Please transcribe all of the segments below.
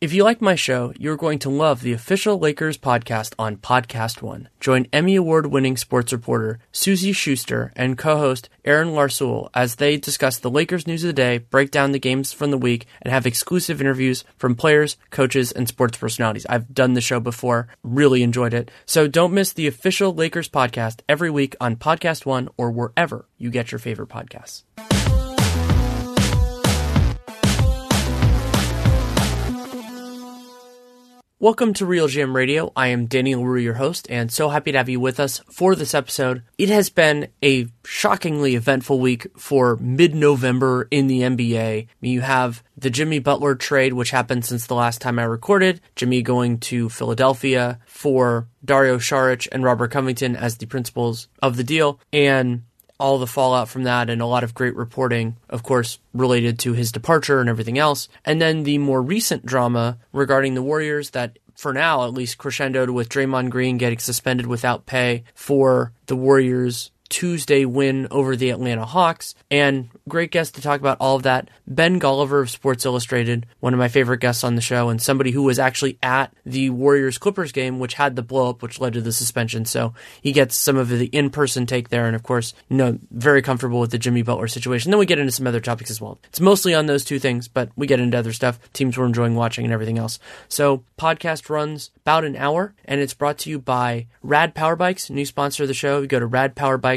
If you like my show, you're going to love the official Lakers podcast on Podcast One. Join Emmy Award winning sports reporter Suzy Shuster and co host Aaron Larsoul as they discuss the Lakers news of the day, break down the games from the week, and have exclusive interviews from players, coaches, and sports personalities. I've done the show before, really enjoyed it. So don't miss the official Lakers podcast every week on Podcast One or wherever you get your favorite podcasts. Welcome to RealGM Radio. I am Danny Leroux, your host, and so happy to have you with us for this episode. It has been a shockingly eventful week for mid November in the NBA. You have the Jimmy Butler trade, which happened since the last time I recorded, Jimmy going to Philadelphia for Dario Saric and Robert Covington as the principals of the deal, and all the fallout from that and a lot of great reporting, of course, related to his departure and everything else. And then the more recent drama regarding the Warriors that for now at least crescendoed with Draymond Green getting suspended without pay for the Warriors Tuesday win over the Atlanta Hawks. And great guest to talk about all of that. Ben Golliver of Sports Illustrated, one of my favorite guests on the show, and somebody who was actually at the Warriors Clippers game, which had the blowup, which led to the suspension. So he gets some of the in person take there. And of course, you know, very comfortable with the Jimmy Butler situation. Then we get into some other topics as well. It's mostly on those two things, but we get into other stuff, teams we're enjoying watching and everything else. So podcast runs about an hour and it's brought to you by Rad Power Bikes, new sponsor of the show. You go to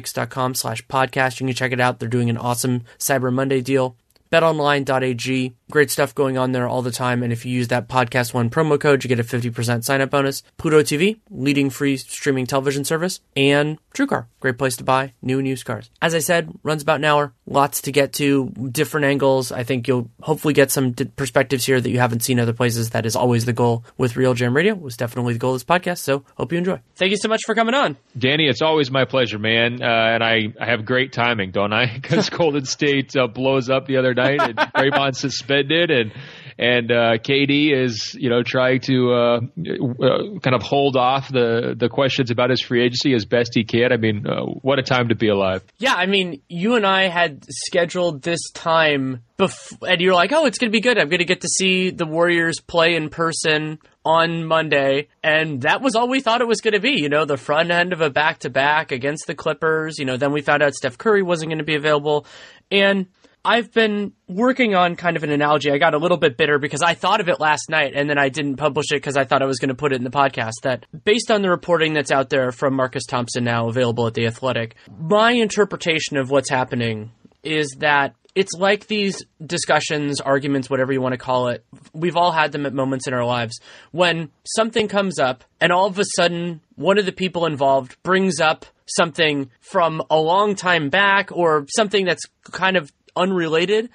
radpowerbikes.com slash podcast. You can check it out. They're doing an awesome Cyber Monday deal. BetOnline.ag, great stuff going on there all the time. And if you use that podcast one promo code, you get a 50% sign up bonus. Pluto TV, leading free streaming television service, and TrueCar, great place to buy new and used cars. As I said, runs about an hour, lots to get to, different angles. I think you'll hopefully get some perspectives here that you haven't seen other places. That is always the goal with RealGM Radio, was definitely the goal of this podcast. So hope you enjoy. Thank you so much for coming on. Danny, it's always my pleasure, man. Uh, and I, I have great timing, don't I? Because Golden State uh, blows up the other night and Draymond suspended and and uh, KD is you know trying to uh, uh, kind of hold off the the questions about his free agency as best he can. I mean, uh, what a time to be alive! Yeah, I mean, you and I had scheduled this time, bef- and you're like, "Oh, it's to be good. I'm to get to see the Warriors play in person." On Monday, and that was all we thought it was going to be. You know, the front end of a back to back against the Clippers. You know, then we found out Steph Curry wasn't going to be available. And I've been working on kind of an analogy. I got a little bit bitter because I thought of it last night and then I didn't publish it because I thought I was going to put it in the podcast. That based on the reporting that's out there from Marcus Thompson now available at The Athletic, my interpretation of what's happening is that it's like these discussions, arguments, whatever you want to call it. We've all had them at moments in our lives when something comes up and all of a sudden one of the people involved brings up something from a long time back or something that's kind of unrelated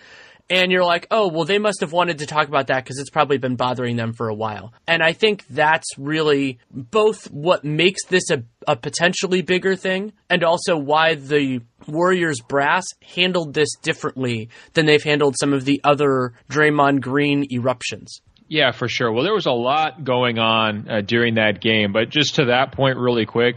and you're like, oh, well, they must have wanted to talk about that because it's probably been bothering them for a while. And I think that's really both what makes this a, a potentially bigger thing and also why the Warriors brass handled this differently than they've handled some of the other Draymond Green eruptions. Yeah, for sure. Well, there was a lot going on uh, during that game, but just to that point, really quick,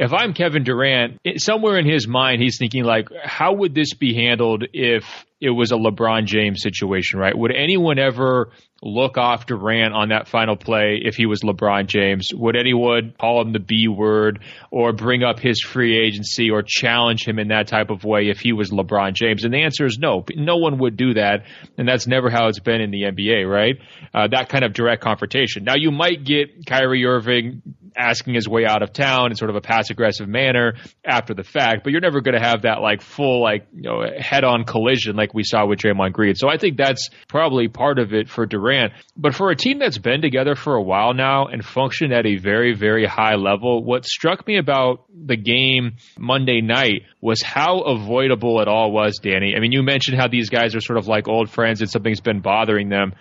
if I'm Kevin Durant, somewhere in his mind, he's thinking like, how would this be handled if it was a LeBron James situation, right? Would anyone ever look off Durant on that final play if he was LeBron James? Would anyone call him the B word or bring up his free agency or challenge him in that type of way if he was LeBron James? And the answer is no. No one would do that. And that's never how it's been in the NBA, right? Uh, that kind of direct confrontation. Now, you might get Kyrie Irving asking his way out of town in sort of a passive aggressive manner after the fact, but you're never going to have that like full like you know head on collision like we saw with Draymond Green. So I think that's probably part of it for Durant. But for a team that's been together for a while now and functioned at a very very high level, what struck me about the game Monday night was how avoidable it all was, Danny. I mean, you mentioned how these guys are sort of like old friends and something's been bothering them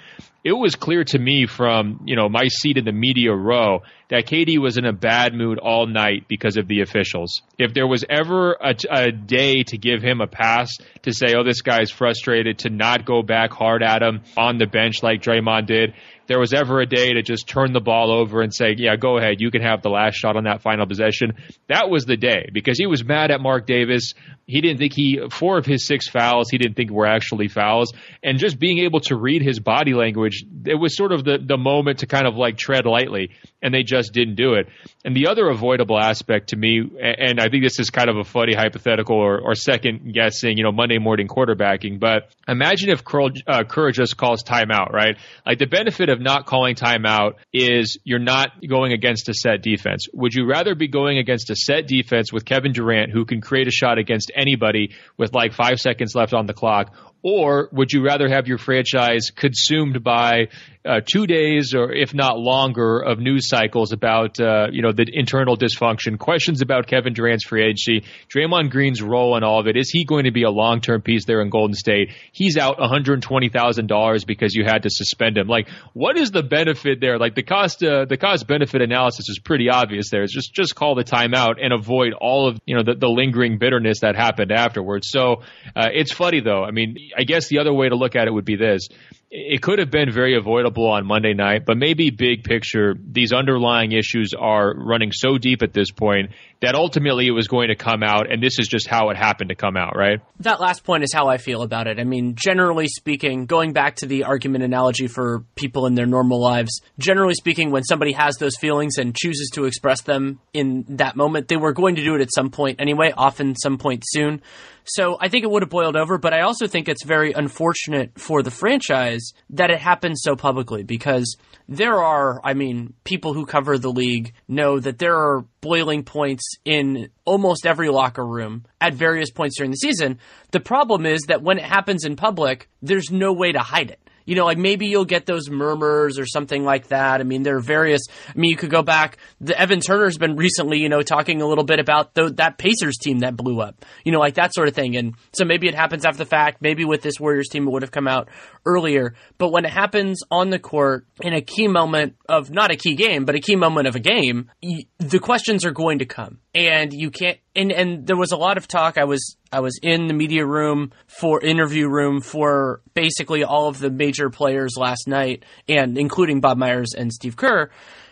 it was clear to me from you know my seat in the media row that KD was in a bad mood all night because of the officials. If there was ever a, a, day to give him a pass to say, "Oh, this guy's frustrated," to not go back hard at him on the bench like Draymond did, there was ever a day to just turn the ball over and say, yeah, go ahead, you can have the last shot on that final possession, that was the day because he was mad at Marc Davis. He didn't think he, four of his six fouls, he didn't think were actually fouls. And just being able to read his body language, it was sort of the, the moment to kind of like tread lightly, and they just didn't do it. And the other avoidable aspect to me, and I think this is kind of a funny hypothetical or, or second guessing, you know, Monday morning quarterbacking, but imagine if Kerr, uh, Kerr just calls timeout, right? Like the benefit of of not calling timeout is you're not going against a set defense. Would you rather be going against a set defense with Kevin Durant, who can create a shot against anybody with like five seconds left on the clock, or would you rather have your franchise consumed by uh, two days or if not longer of news cycles about uh, you know the internal dysfunction, questions about Kevin Durant's free agency, Draymond Green's role in all of it? Is he going to be a long term piece there in Golden State? He's out one hundred twenty thousand dollars because you had to suspend him. Like, what is the benefit there? Like the cost uh, the cost benefit analysis is pretty obvious. There, it's just just call the timeout and avoid all of you know the, the lingering bitterness that happened afterwards. So uh, it's funny though. I mean I guess the other way to look at it would be this it could have been very avoidable on Monday night, but maybe big picture, these underlying issues are running so deep at this point that ultimately it was going to come out, and this is just how it happened to come out, right? That last point is how I feel about it. I mean, generally speaking, going back to the argument analogy for people in their normal lives, generally speaking, when somebody has those feelings and chooses to express them in that moment, they were going to do it at some point anyway, often some point soon. So I think it would have boiled over, but I also think it's very unfortunate for the franchise that it happened so publicly because there are, I mean, people who cover the league know that there are boiling points in almost every locker room at various points during the season. The problem is that when it happens in public, there's no way to hide it you know, like maybe you'll get those murmurs or something like that. I mean, there are various. I mean, you could go back. The Evan Turner's been recently, you know, talking a little bit about the, that Pacers team that blew up, you know, like that sort of thing. And so maybe it happens after the fact. Maybe with this Warriors team, it would have come out earlier. But when it happens on the court in a key moment of not a key game, but a key moment of a game, the questions are going to come, and you can't. And and there was a lot of talk. I was I was in the media room for interview room for basically all of the major players last night, and including Bob Myers and Steve Kerr.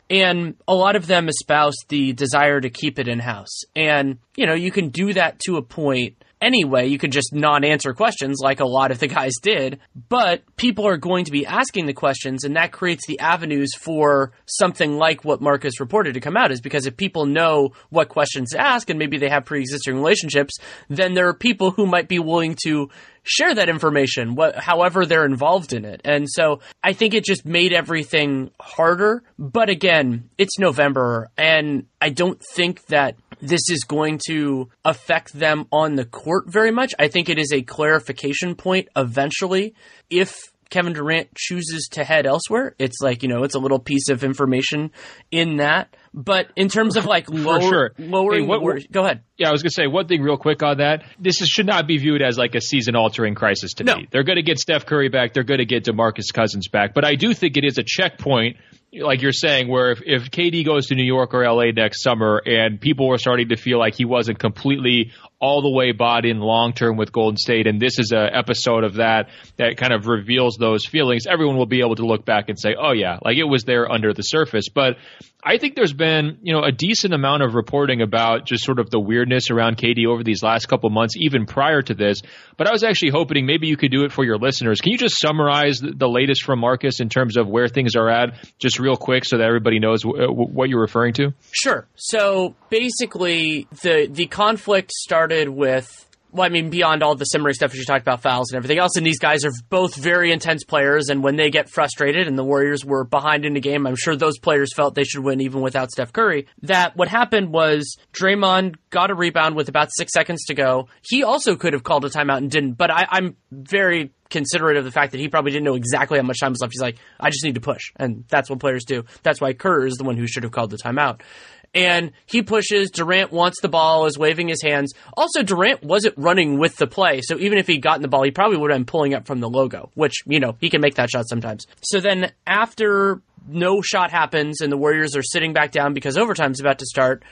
And a lot of them espoused the desire to keep it in house. And, you know, you can do that to a point anyway. You could just not answer questions like a lot of the guys did, but people are going to be asking the questions, and that creates the avenues for something like what Marcus reported to come out. Is because if people know what questions to ask and maybe they have pre existing relationships, then there are people who might be willing to share that information, however they're involved in it. And so I think it just made everything harder. But again, it's November, and I don't think that this is going to affect them on the court very much. I think it is a clarification point eventually if Kevin Durant chooses to head elsewhere. It's like, you know, it's a little piece of information in that. But in terms of like lower, sure. lowering, hey, what, what, go ahead. Yeah, I was gonna say one thing real quick on that. This is, should not be viewed as like a season altering crisis to no. me. They're going to get Steph Curry back. They're going to get DeMarcus Cousins back. But I do think it is a checkpoint like you're saying, where if, if KD goes to New York or LA next summer and people were starting to feel like he wasn't completely all the way bought in long term with Golden State, and this is an episode of that that kind of reveals those feelings, everyone will be able to look back and say, oh, yeah, like it was there under the surface. But I think there's been, you know, a decent amount of reporting about just sort of the weirdness around KD over these last couple months, even prior to this. But I was actually hoping maybe you could do it for your listeners. Can you just summarize the latest from Marcus in terms of where things are at, just real quick, so that everybody knows w- what you're referring to? Sure. So basically, the the conflict started with well, I mean, beyond all the simmering stuff that you talked about, fouls and everything else, and these guys are both very intense players. And when they get frustrated, and the Warriors were behind in the game, I'm sure those players felt they should win even without Steph Curry. That what happened was Draymond got a rebound with about six seconds to go. He also could have called a timeout and didn't, but I, I'm very considerate of the fact that he probably didn't know exactly how much time was left. He's like, I just need to push. And that's what players do. That's why Kerr is the one who should have called the timeout and he pushes. Durant wants the ball, is waving his hands. Also, Durant wasn't running with the play, so even if he'd gotten the ball, he probably would have been pulling up from the logo, which, you know, he can make that shot sometimes. So then after no shot happens and the Warriors are sitting back down because overtime's about to start,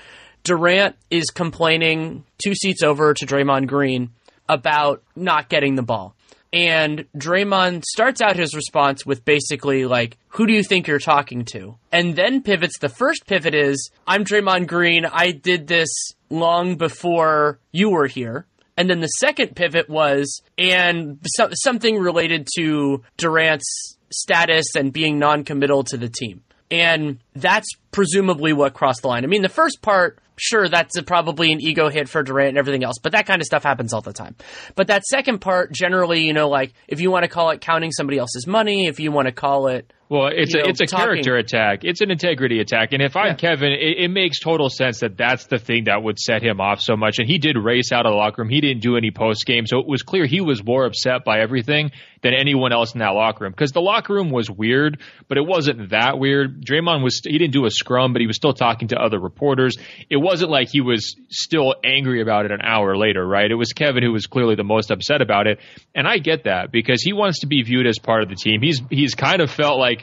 Durant is complaining two seats over to Draymond Green about not getting the ball. And Draymond starts out his response with basically like, who do you think you're talking to? And then pivots. The first pivot is, I'm Draymond Green. I did this long before you were here. And then the second pivot was, and so, something related to Durant's status and being non-committal to the team. And that's presumably what crossed the line. I mean, the first part, sure, that's a, probably an ego hit for Durant and everything else, but that kind of stuff happens all the time. But that second part, generally, you know, like if you want to call it counting somebody else's money, if you want to call it well, it's you a know, it's a talking- character attack. It's an integrity attack. And if I'm Yeah. Kevin, it, it makes total sense that that's the thing that would set him off so much. And he did race out of the locker room. He didn't do any post game, so it was clear he was more upset by everything than anyone else in that locker room. Because the locker room was weird, but it wasn't that weird. Draymond was he didn't do a scrum, but he was still talking to other reporters. It wasn't like he was still angry about it an hour later, right? It was Kevin who was clearly the most upset about it, and I get that because he wants to be viewed as part of the team. He's he's kind of felt like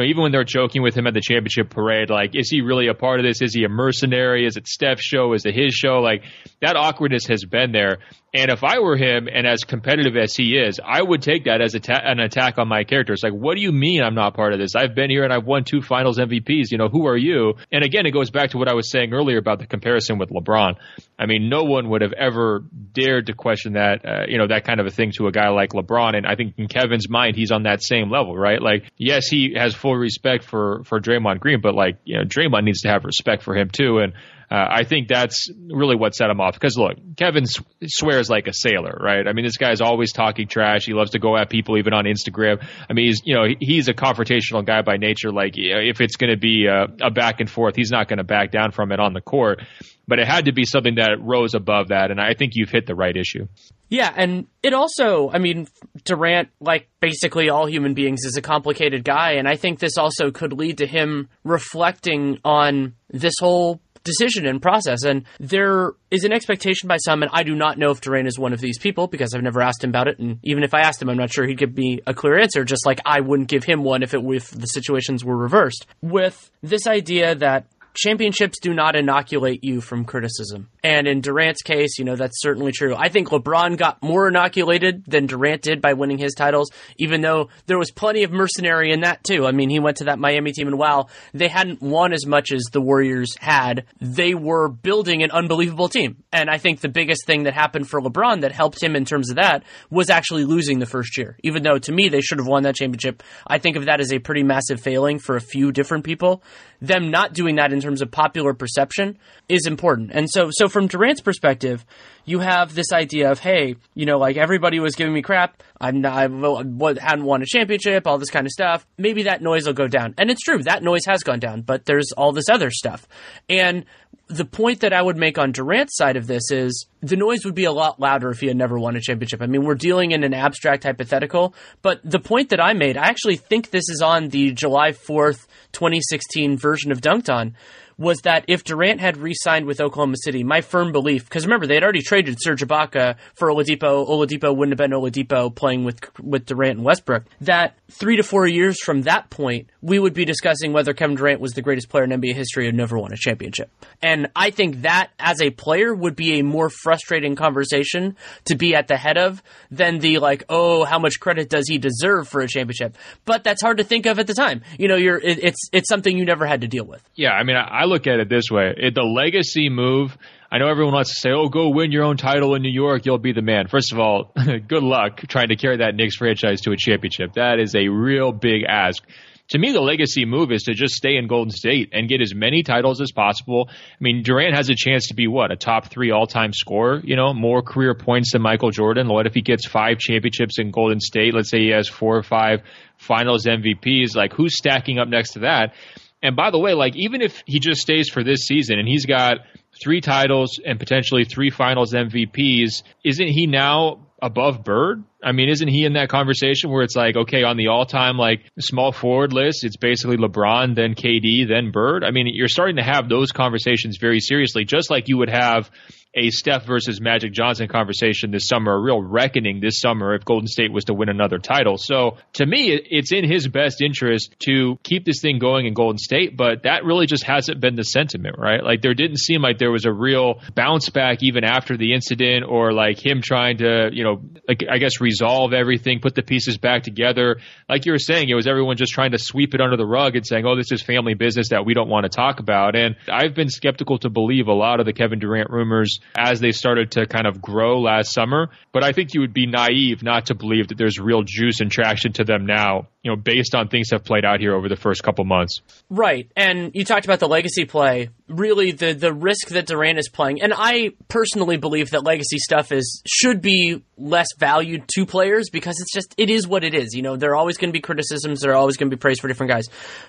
know, even when they're joking with him at the championship parade, like, is he really a part of this? Is he a mercenary? Is it Steph's show? Is it his show? Like, that awkwardness has been there. And if I were him and as competitive as he is, I would take that as ta- an attack on my character. It's like, what do you mean I'm not part of this? I've been here and I've won two finals MVPs. You know, who are you? And again, it goes back to what I was saying earlier about the comparison with LeBron. I mean, no one would have ever dared to question that, uh, you know, that kind of a thing to a guy like LeBron. And I think in Kevin's mind, he's on that same level, right? Like, yes, he has full respect for, for Draymond Green, but like, you know, Draymond needs to have respect for him too. And, uh, I think that's really what set him off. Because look, Kevin s- swears like a sailor, right? I mean, this guy's always talking trash. He loves to go at people, even on Instagram. I mean, he's you know he's a confrontational guy by nature. Like if it's going to be a, a back and forth, he's not going to back down from it on the court. But it had to be something that rose above that, and I think you've hit the right issue. Yeah, and it also, I mean, Durant, like basically all human beings, is a complicated guy, and I think this also could lead to him reflecting on this whole decision and process. And there is an expectation by some, and I do not know if Durant is one of these people because I've never asked him about it, and even if I asked him, I'm not sure he'd give me a clear answer. Just like I wouldn't give him one if it if the situations were reversed. With this idea that championships do not inoculate you from criticism. And in Durant's case, you know, that's certainly true. I think LeBron got more inoculated than Durant did by winning his titles, even though there was plenty of mercenary in that too. I mean, he went to that Miami team and while they hadn't won as much as the Warriors had, they were building an unbelievable team. And I think the biggest thing that happened for LeBron that helped him in terms of that was actually losing the first year. Even though to me they should have won that championship, I think of that as a pretty massive failing for a few different people. Them not doing that in terms of popular perception is important. And so so from Durant's perspective, you have this idea of hey, you know, like everybody was giving me crap. I'm not, I hadn't won a championship, all this kind of stuff. Maybe that noise will go down. And it's true, that noise has gone down, but there's all this other stuff. And the point that I would make on Durant's side of this is the noise would be a lot louder if he had never won a championship. I mean, we're dealing in an abstract hypothetical, but the point that I made, I actually think this is on the July 4th, 2016 version of Dunked On, was that if Durant had re-signed with Oklahoma City, my firm belief, because remember they had already traded Serge Ibaka for Oladipo. Oladipo wouldn't have been Oladipo playing with with Durant and Westbrook. That three to four years from that point, we would be discussing whether Kevin Durant was the greatest player in NBA history and never won a championship. And I think that as a player would be a more frustrating conversation to be at the head of than the like, oh, how much credit does he deserve for a championship? But that's hard to think of at the time. You know, you're it, it's it's something you never had to deal with. Yeah, I mean, I, I look at it this way: it, the legacy move. I know everyone wants to say, "Oh, go win your own title in New York; you'll be the man." First of all, good luck trying to carry that Knicks franchise to a championship. That is a real big ask. to me, the legacy move is to just stay in Golden State and get as many titles as possible. I mean, Durant has a chance to be what a top three all time scorer. You know, more career points than Michael Jordan. What if he gets five championships in Golden State? Let's say he has four or five Finals MVPs. Like, who's stacking up next to that? And by the way, like even if he just stays for this season and he's got three titles and potentially three finals MVPs, isn't he now above Bird? I mean, isn't he in that conversation where it's like, okay, on the all time like small forward list, it's basically LeBron, then KD, then Bird? I mean, you're starting to have those conversations very seriously, just like you would have a Steph versus Magic Johnson conversation this summer, a real reckoning this summer if Golden State was to win another title. So to me, it's in his best interest to keep this thing going in Golden State, but that really just hasn't been the sentiment, right? Like there didn't seem like there was a real bounce back even after the incident or like him trying to, you know, like I guess resolve everything, put the pieces back together. Like you were saying, it was everyone just trying to sweep it under the rug and saying, oh, this is family business that we don't want to talk about. And I've been skeptical to believe a lot of the Kevin Durant rumors as they started to kind of grow last summer. But I think you would be naive not to believe that there's real juice and traction to them now, you know, based on things that have played out here over the first couple months. Right. And you talked about the legacy play. Really the the risk that Durant is playing. And I personally believe that legacy stuff is should be less valued to players because it's just it is what it is. You know, there are always going to be criticisms, there are always going to be praise for different guys.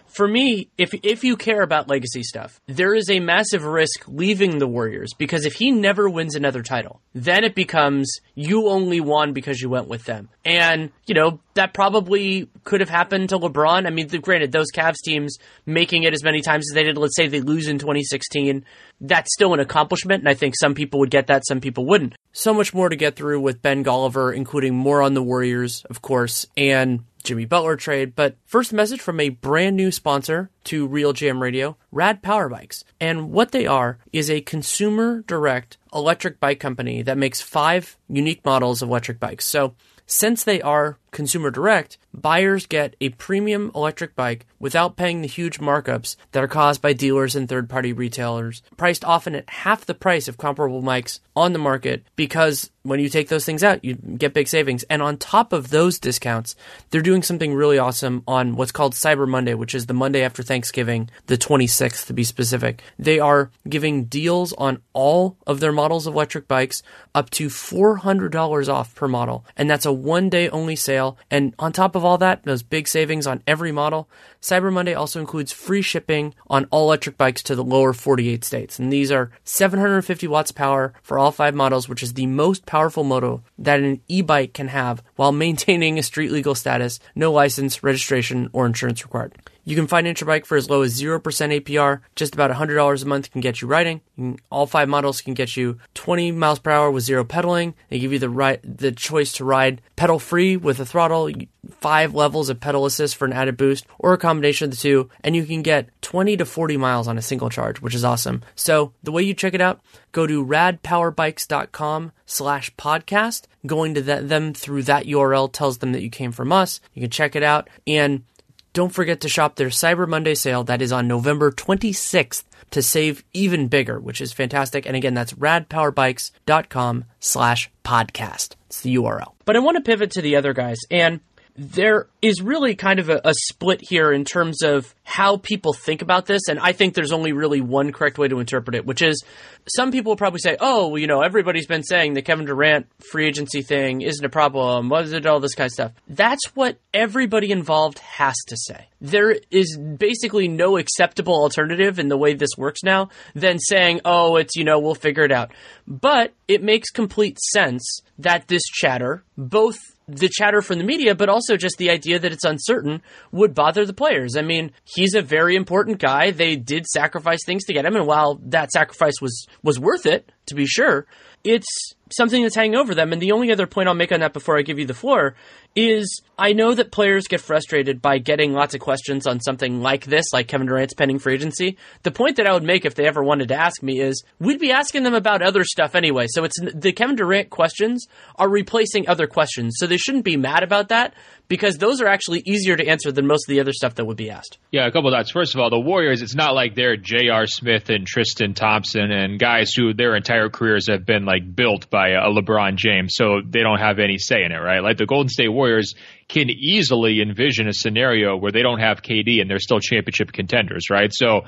For me, if if you care about legacy stuff, there is a massive risk leaving the Warriors because if he never wins another title, then it becomes you only won because you went with them. And, you know, that probably could have happened to LeBron. I mean, granted, those Cavs teams making it as many times as they did, let's say they lose in 2016, that's still an accomplishment. And I think some people would get that, some people wouldn't. So much more to get through with Ben Golliver, including more on the Warriors, of course, and Jimmy Butler trade. But first message from a brand new sponsor to RealGM Radio, Rad Power Bikes. And what they are is a consumer direct electric bike company that makes five unique models of electric bikes. So since they are consumer direct, buyers get a premium electric bike without paying the huge markups that are caused by dealers and third party retailers, priced often at half the price of comparable bikes on the market because when you take those things out, you get big savings. And on top of those discounts, they're doing something really awesome on what's called Cyber Monday, which is the Monday after Thanksgiving, the 26th to be specific. They are giving deals on all of their models of electric bikes up to $400 off per model. And that's a one day only sale sale. And on top of all that, those big savings on every model, Cyber Monday also includes free shipping on all electric bikes to the lower 48 states. And these are 750 watts power for all five models, which is the most powerful motor that an e-bike can have while maintaining a street legal status, no license, registration, or insurance required. You can find Interbike for as low as 0% APR. Just about $100 a month can get you riding. all five models can get you 20 miles per hour with zero pedaling. They give you the right, the choice to ride pedal free with a throttle, five levels of pedal assist for an added boost, or a combination of the two, and you can get 20 to 40 miles on a single charge, which is awesome. So the way you check it out, go to radpowerbikes.com slash podcast. Going to them through that URL tells them that you came from us. You can check it out and don't forget to shop their Cyber Monday sale that is on November 26th to save even bigger, which is fantastic. And again, that's radpowerbikes.com slash podcast. It's the URL. But I want to pivot to the other guys. And there is really kind of a, a, split here in terms of how people think about this. And I think there's only really one correct way to interpret it, which is some people will probably say, oh, well, you know, everybody's been saying the Kevin Durant free agency thing isn't a problem. What is it? All this kind of stuff. That's what everybody involved has to say. There is basically no acceptable alternative in the way this works now than saying, oh, it's, you know, we'll figure it out. But it makes complete sense that this chatter, both the chatter from the media, but also just the idea that it's uncertain would bother the players. I mean, he's a very important guy. They did sacrifice things to get him, and while that sacrifice was was worth it, to be sure, it's something that's hanging over them. And the only other point I'll make on that before I give you the floor is I know that players get frustrated by getting lots of questions on something like this, like Kevin Durant's pending free agency. The point that I would make if they ever wanted to ask me is we'd be asking them about other stuff anyway. So it's the Kevin Durant questions are replacing other questions. So they shouldn't be mad about that because those are actually easier to answer than most of the other stuff that would be asked. Yeah, a couple of thoughts. First of all, the Warriors, it's not like they're J.R. Smith and Tristan Thompson and guys who their entire careers have been like built by a uh, LeBron James, so they don't have any say in it, right? Like the Golden State Warriors can easily envision a scenario where they don't have KD and they're still championship contenders, right? So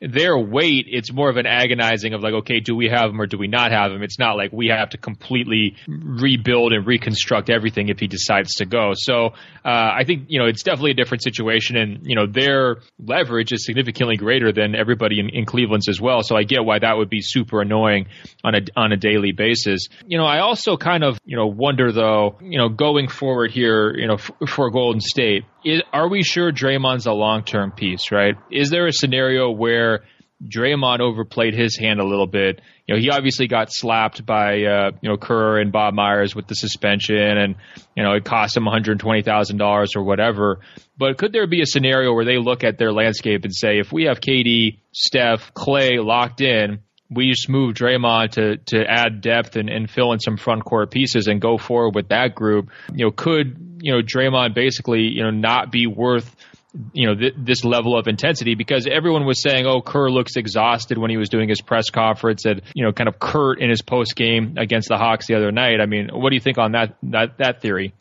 their weight, it's more of an agonizing of like, okay, do we have him or do we not have him? It's not like we have to completely rebuild and reconstruct everything if he decides to go. So uh, I think you know it's definitely a different situation, and you know their leverage is significantly greater than everybody in, in Cleveland's as well. So I get why that would be super annoying on a on a daily basis. You know, I also kind of you know wonder though, you know, going forward here, you know, f- for Golden State, is, are we sure Draymond's a long term piece? Right? Is there a scenario where Draymond overplayed his hand a little bit. You know, he obviously got slapped by uh, you know Kerr and Bob Myers with the suspension, and you know it cost him one hundred twenty thousand dollars or whatever. But could there be a scenario where they look at their landscape and say, if we have KD, Steph, Klay locked in, we just move Draymond to to add depth and, and fill in some front court pieces and go forward with that group. You know, could you know Draymond basically you know not be worth you know th- this level of intensity because everyone was saying, "Oh, Kerr looks exhausted" when he was doing his press conference, and you know, kind of curt in his post game against the Hawks the other night. I mean, what do you think on that that that theory?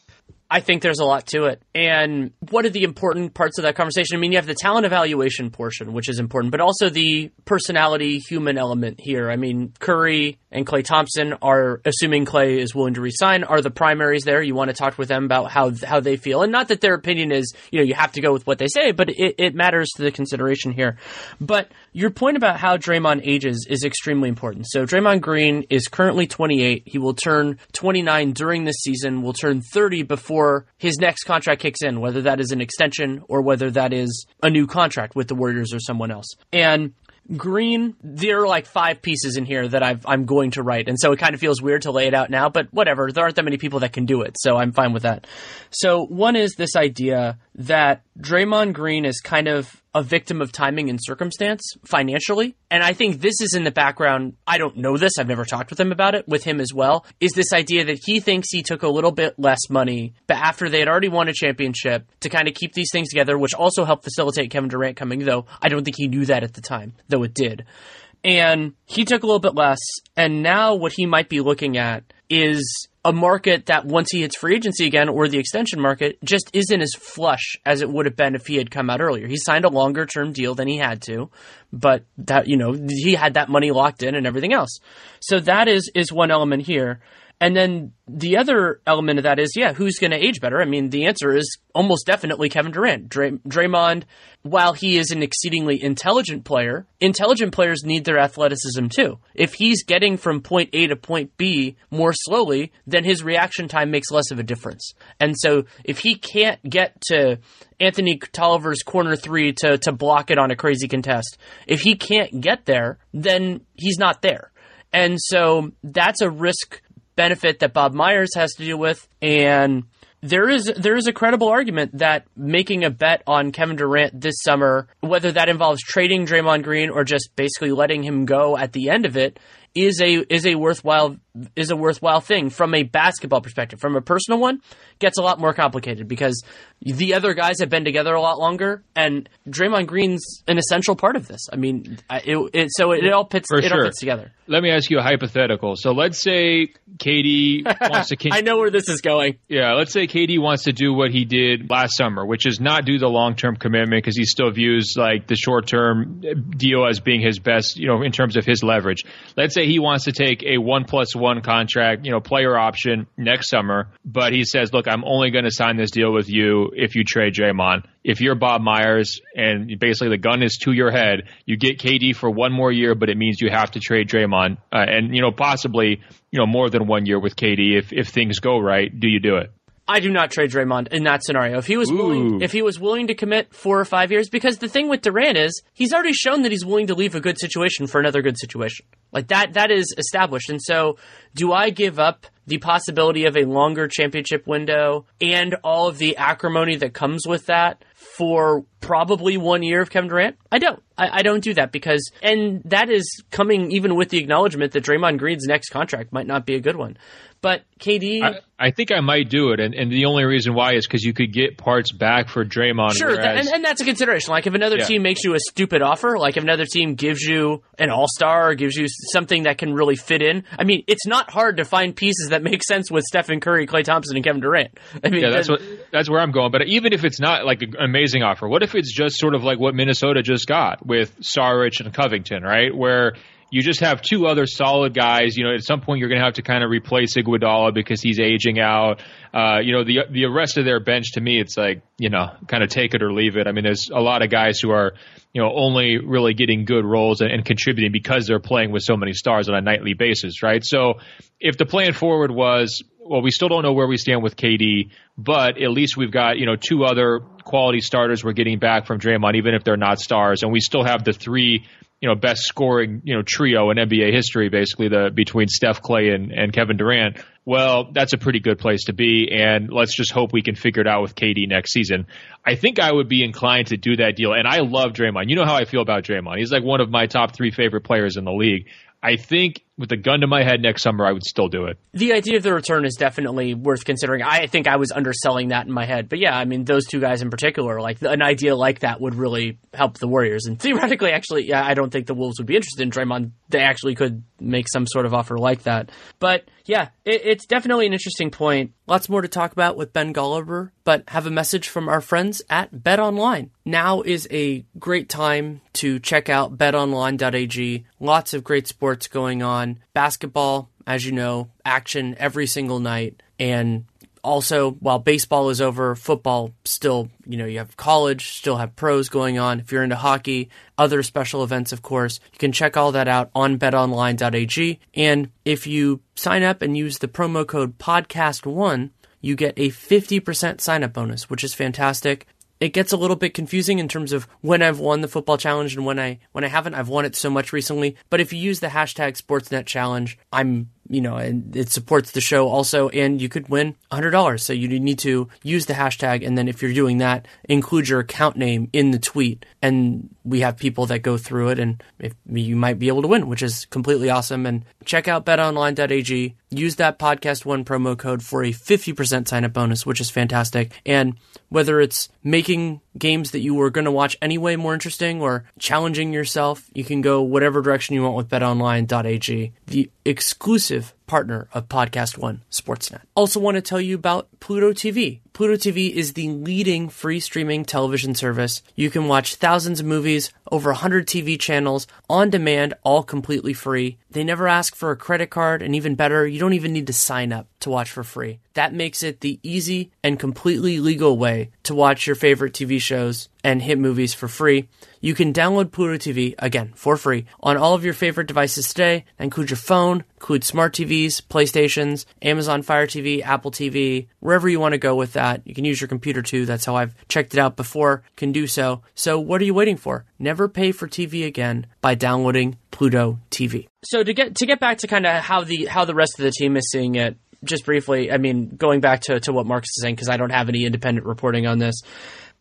I think there's a lot to it. And what are the important parts of that conversation? I mean, you have the talent evaluation portion, which is important, but also the personality human element here. I mean, Curry and Klay Thompson are assuming Klay is willing to resign are the primaries there. You want to talk with them about how how they feel. And not that their opinion is, you know, you have to go with what they say, but it, it matters to the consideration here. But your point about how Draymond ages is extremely important. So Draymond Green is currently 28. He will turn 29 during this season, will turn 30 before before his next contract kicks in, whether that is an extension or whether that is a new contract with the Warriors or someone else. And Green, there are like five pieces in here that i am going to write. And so it kind of feels weird to lay it out now, but whatever. There aren't that many people that can do it. So I'm fine with that. So one is this idea that Draymond Green is kind of a victim of timing and circumstance financially. And I think this is in the background. I don't know this. I've never talked with him about it, with him as well. Is this idea that he thinks he took a little bit less money, but after they had already won a championship to kind of keep these things together, which also helped facilitate Kevin Durant coming, though I don't think he knew that at the time, though it did. And he took a little bit less. And now what he might be looking at is a market that once he hits free agency again or the extension market just isn't as flush as it would have been if he had come out earlier. He signed a longer term deal than he had to, but that, you know, he had that money locked in and everything else. So that is, is one element here. And then the other element of that is, yeah, who's going to age better? I mean, the answer is almost definitely Kevin Durant. Dray- Draymond, while he is an exceedingly intelligent player, intelligent players need their athleticism too. If he's getting from point A to point B more slowly, then his reaction time makes less of a difference. And so if he can't get to Anthony Tolliver's corner three to, to block it on a crazy contest, if he can't get there, then he's not there. And so that's a risk benefit that Bob Myers has to deal with, and there is there is a credible argument that making a bet on Kevin Durant this summer, whether that involves trading Draymond Green or just basically letting him go at the end of it, is a is a worthwhile is a worthwhile thing from a basketball perspective. From a personal one, gets a lot more complicated because the other guys have been together a lot longer, and Draymond Green's an essential part of this. I mean, it, it so it, it all fits For it sure. all fits together. Let me ask you a hypothetical. So let's say KD wants to. Con- I know where this is going. Yeah, let's say KD wants to do what he did last summer, which is not do the long term commitment because he still views like the short term deal as being his best, you know, in terms of his leverage. Let's say he wants to take a one plus one contract, you know, player option next summer, but he says, look, I'm only going to sign this deal with you if you trade Draymond. If you're Bob Myers and basically the gun is to your head, you get KD for one more year, but it means you have to trade Draymond, uh, and you know possibly you know more than one year with KD if if things go right. Do you do it? I do not trade Draymond in that scenario. If he was willing, if he was willing to commit four or five years, because the thing with Durant is he's already shown that he's willing to leave a good situation for another good situation. Like that, that is established. And so, do I give up the possibility of a longer championship window and all of the acrimony that comes with that for probably one year of Kevin Durant? I don't. I, I, don't do that because, and that is coming even with the acknowledgement that Draymond Green's next contract might not be a good one. But KD, I, I think I might do it, and, and the only reason why is because you could get parts back for Draymond. Sure, whereas, and, and that's a consideration. Like if another yeah. team makes you a stupid offer, like if another team gives you an All Star or gives you something that can really fit in. I mean, it's not hard to find pieces that make sense with Stephen Curry, Klay Thompson, and Kevin Durant. I mean, yeah, that's what that's where I'm going. But even if it's not like an amazing offer, what if it's just sort of like what Minnesota just got with Saric and Covington, right? Where you just have two other solid guys. You know, at some point you're going to have to kind of replace Iguodala because he's aging out. Uh, you know, the the rest of their bench to me, it's like you know, kind of take it or leave it. I mean, there's a lot of guys who are you know only really getting good roles and, and contributing because they're playing with so many stars on a nightly basis, right? So if the plan forward was well, we still don't know where we stand with KD, but at least we've got you know two other quality starters we're getting back from Draymond, even if they're not stars, and we still have the three you know best scoring you know trio in NBA history, basically the between Steph, Klay and, and Kevin Durant. Well, that's a pretty good place to be, and let's just hope we can figure it out with KD next season. I think I would be inclined to do that deal, and I love Draymond. You know how I feel about Draymond. He's like one of my top three favorite players in the league. I think with a gun to my head next summer, I would still do it. The idea of the return is definitely worth considering. I think I was underselling that in my head, but yeah, I mean, those two guys in particular, like an idea like that would really help the Warriors. And theoretically, actually, yeah, I don't think the Wolves would be interested in Draymond. They actually could make some sort of offer like that. But yeah, it, it's definitely an interesting point. Lots more to talk about with Ben Golliver, but have a message from our friends at Bet Online. Now is a great time to check out betonline.ag. Lots of great sports going on basketball, as you know, action every single night. And also, while baseball is over, football still, you know, you have college, still have pros going on. If you're into hockey, other special events, of course, you can check all that out on betonline.ag. And if you sign up and use the promo code podcast1, you get a 50% sign up bonus, which is fantastic it gets a little bit confusing in terms of when I've won the football challenge and when I when I haven't. I've won it so much recently. But if you use the hashtag Sportsnet Challenge, I'm you know, and it supports the show also, and you could win $100. So you need to use the hashtag, and then if you're doing that, include your account name in the tweet, and we have people that go through it, and if you might be able to win, which is completely awesome. And check out betonline.ag. Use that podcast one promo code for a 50% sign up bonus, which is fantastic. And whether it's making games that you were going to watch anyway more interesting or challenging yourself, you can go whatever direction you want with betonline.ag, the exclusive partner of Podcast One Sportsnet. Also, want to tell you about Pluto TV. Pluto TV is the leading free streaming television service. You can watch thousands of movies, over 100 TV channels on demand, all completely free. They never ask for a credit card, and even better, you don't even need to sign up to watch for free. That makes it the easy and completely legal way to watch your favorite TV shows and hit movies for free. You can download Pluto TV, again, for free, on all of your favorite devices today. That includes your phone, includes smart TVs, PlayStations, Amazon Fire TV, Apple TV, wherever you want to go with that. You can use your computer too. That's how I've checked it out before. Can do so. So what are you waiting for? Never pay for TV again by downloading Pluto TV. So to get to get back to kind of how the how the rest of the team is seeing it, just briefly, I mean, going back to, to what Marcus is saying, because I don't have any independent reporting on this.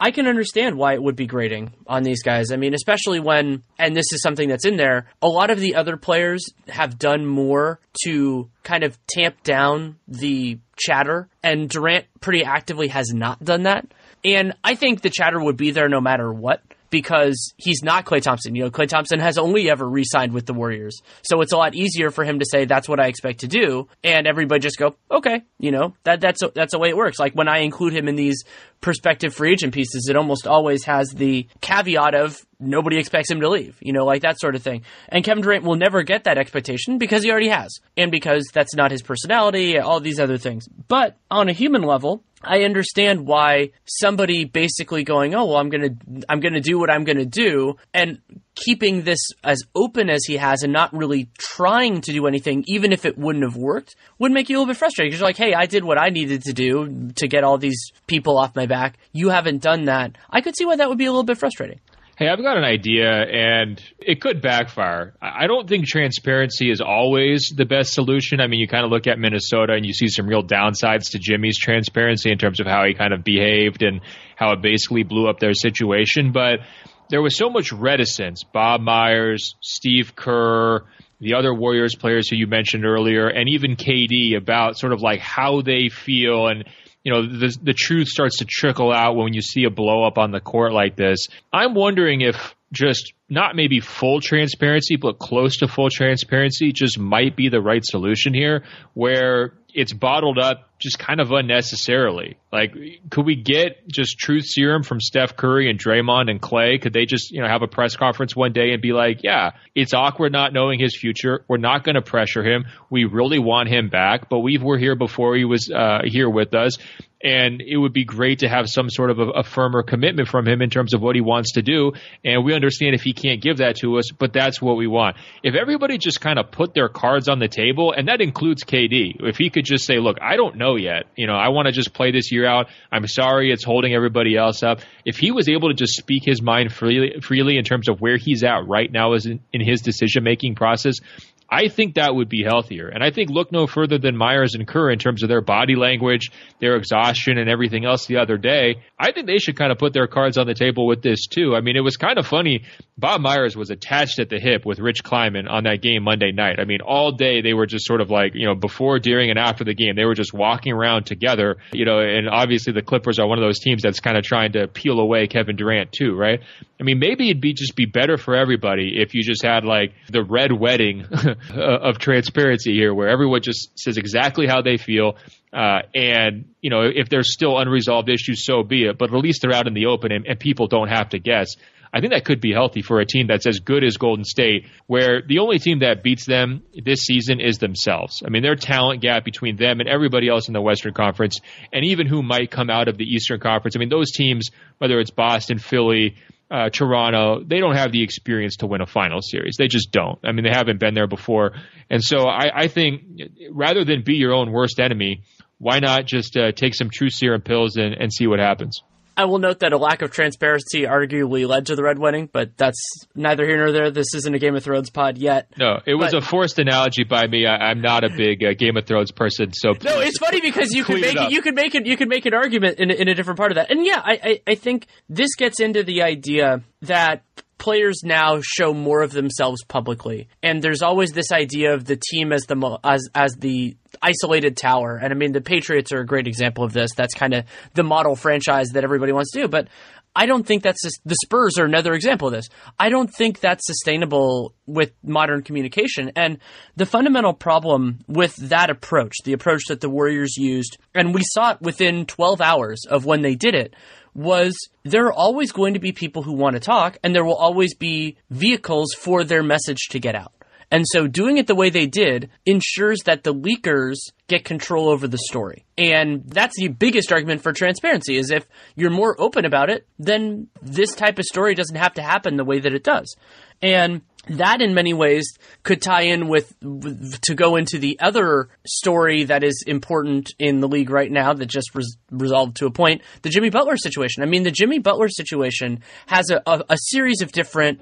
I can understand why it would be grading on these guys. I mean, especially when, and this is something that's in there, a lot of the other players have done more to kind of tamp down the chatter, and Durant pretty actively has not done that. And I think the chatter would be there no matter what because he's not Klay Thompson. You know, Klay Thompson has only ever re-signed with the Warriors, so it's a lot easier for him to say that's what I expect to do, and everybody just go, okay, you know, that that's a, that's the way it works. Like when I include him in these prospective free agent pieces, it almost always has the caveat of nobody expects him to leave, you know, like that sort of thing. And Kevin Durant will never get that expectation because he already has, and because that's not his personality, all these other things. But on a human level, I understand why somebody basically going, "Oh, well, I'm gonna, I'm gonna do what I'm gonna do," and keeping this as open as he has and not really trying to do anything, even if it wouldn't have worked, would make you a little bit frustrated. Because you're like, hey, I did what I needed to do to get all these people off my back. You haven't done that. I could see why that would be a little bit frustrating. Hey, I've got an idea and it could backfire. I don't think transparency is always the best solution. I mean, you kind of look at Minnesota and you see some real downsides to Jimmy's transparency in terms of how he kind of behaved and how it basically blew up their situation. But there was so much reticence. Bob Myers, Steve Kerr, the other Warriors players who you mentioned earlier, and even KD about sort of like how they feel and you know the the truth starts to trickle out when you see a blow up on the court like this. I'm wondering if just not maybe full transparency, but close to full transparency just might be the right solution here, where it's bottled up just kind of unnecessarily. Like, could we get just truth serum from Steph Curry and Draymond and Klay? Could they just, you know, have a press conference one day and be like, yeah, it's awkward not knowing his future. We're not going to pressure him. We really want him back, but we were here before he was uh, here with us and it would be great to have some sort of a, a, firmer commitment from him in terms of what he wants to do. And we understand if he can't give that to us, but that's what we want. If everybody just kind of put their cards on the table, and that includes KD, if he could just say, "Look, I don't know yet. You know, I want to just play this year out. I'm sorry, it's holding everybody else up." If he was able to just speak his mind freely, freely in terms of where he's at right now, is in, in his decision making process, I think that would be healthier. And I think look no further than Myers and Kerr in terms of their body language, their exhaustion, and everything else the other day. I think they should kind of put their cards on the table with this too. I mean, it was kind of funny. Bob Myers was attached at the hip with Rich Kleiman on that game Monday night. I mean, all day they were just sort of like, you know, before, during, and after the game, they were just walking around together, you know, and obviously the Clippers are one of those teams that's kind of trying to peel away Kevin Durant too, right? I mean, maybe it'd be just be better for everybody if you just had like the red wedding of transparency here, where everyone just says exactly how they feel. Uh, and you know, if there's still unresolved issues, so be it. But at least they're out in the open, and, and people don't have to guess. I think that could be healthy for a team that's as good as Golden State, where the only team that beats them this season is themselves. I mean, their talent gap between them and everybody else in the Western Conference, and even who might come out of the Eastern Conference. I mean, those teams, whether it's Boston, Philly, uh, Toronto, they don't have the experience to win a final series. They just don't. I mean, they haven't been there before. And so I, I think rather than be your own worst enemy, why not just uh, take some true serum pills and, and see what happens? I will note that a lack of transparency arguably led to the red wedding, but that's neither here nor there. This isn't a Game of Thrones pod yet. No, it was but, a forced analogy by me. I, am not a big uh, Game of Thrones person, so no, it's funny because you could make it, you could make it you could make an argument in, in a different part of that, and yeah, I, I, I think this gets into the idea that players now show more of themselves publicly, and there's always this idea of the team as the as as the isolated tower. And I mean, the Patriots are a great example of this. That's kind of the model franchise that everybody wants to do. But I don't think that's the Spurs are another example of this. I don't think that's sustainable with modern communication. And the fundamental problem with that approach, the approach that the Warriors used, and we saw it within 12 hours of when they did it, was there are always going to be people who want to talk, and there will always be vehicles for their message to get out. And so doing it the way they did ensures that the leakers get control over the story. And that's the biggest argument for transparency is if you're more open about it, then this type of story doesn't have to happen the way that it does. And that in many ways could tie in with, with, to go into the other story that is important in the league right now that just res- resolved to a point the Jimmy Butler situation. I mean, the Jimmy Butler situation has a, a, a series of different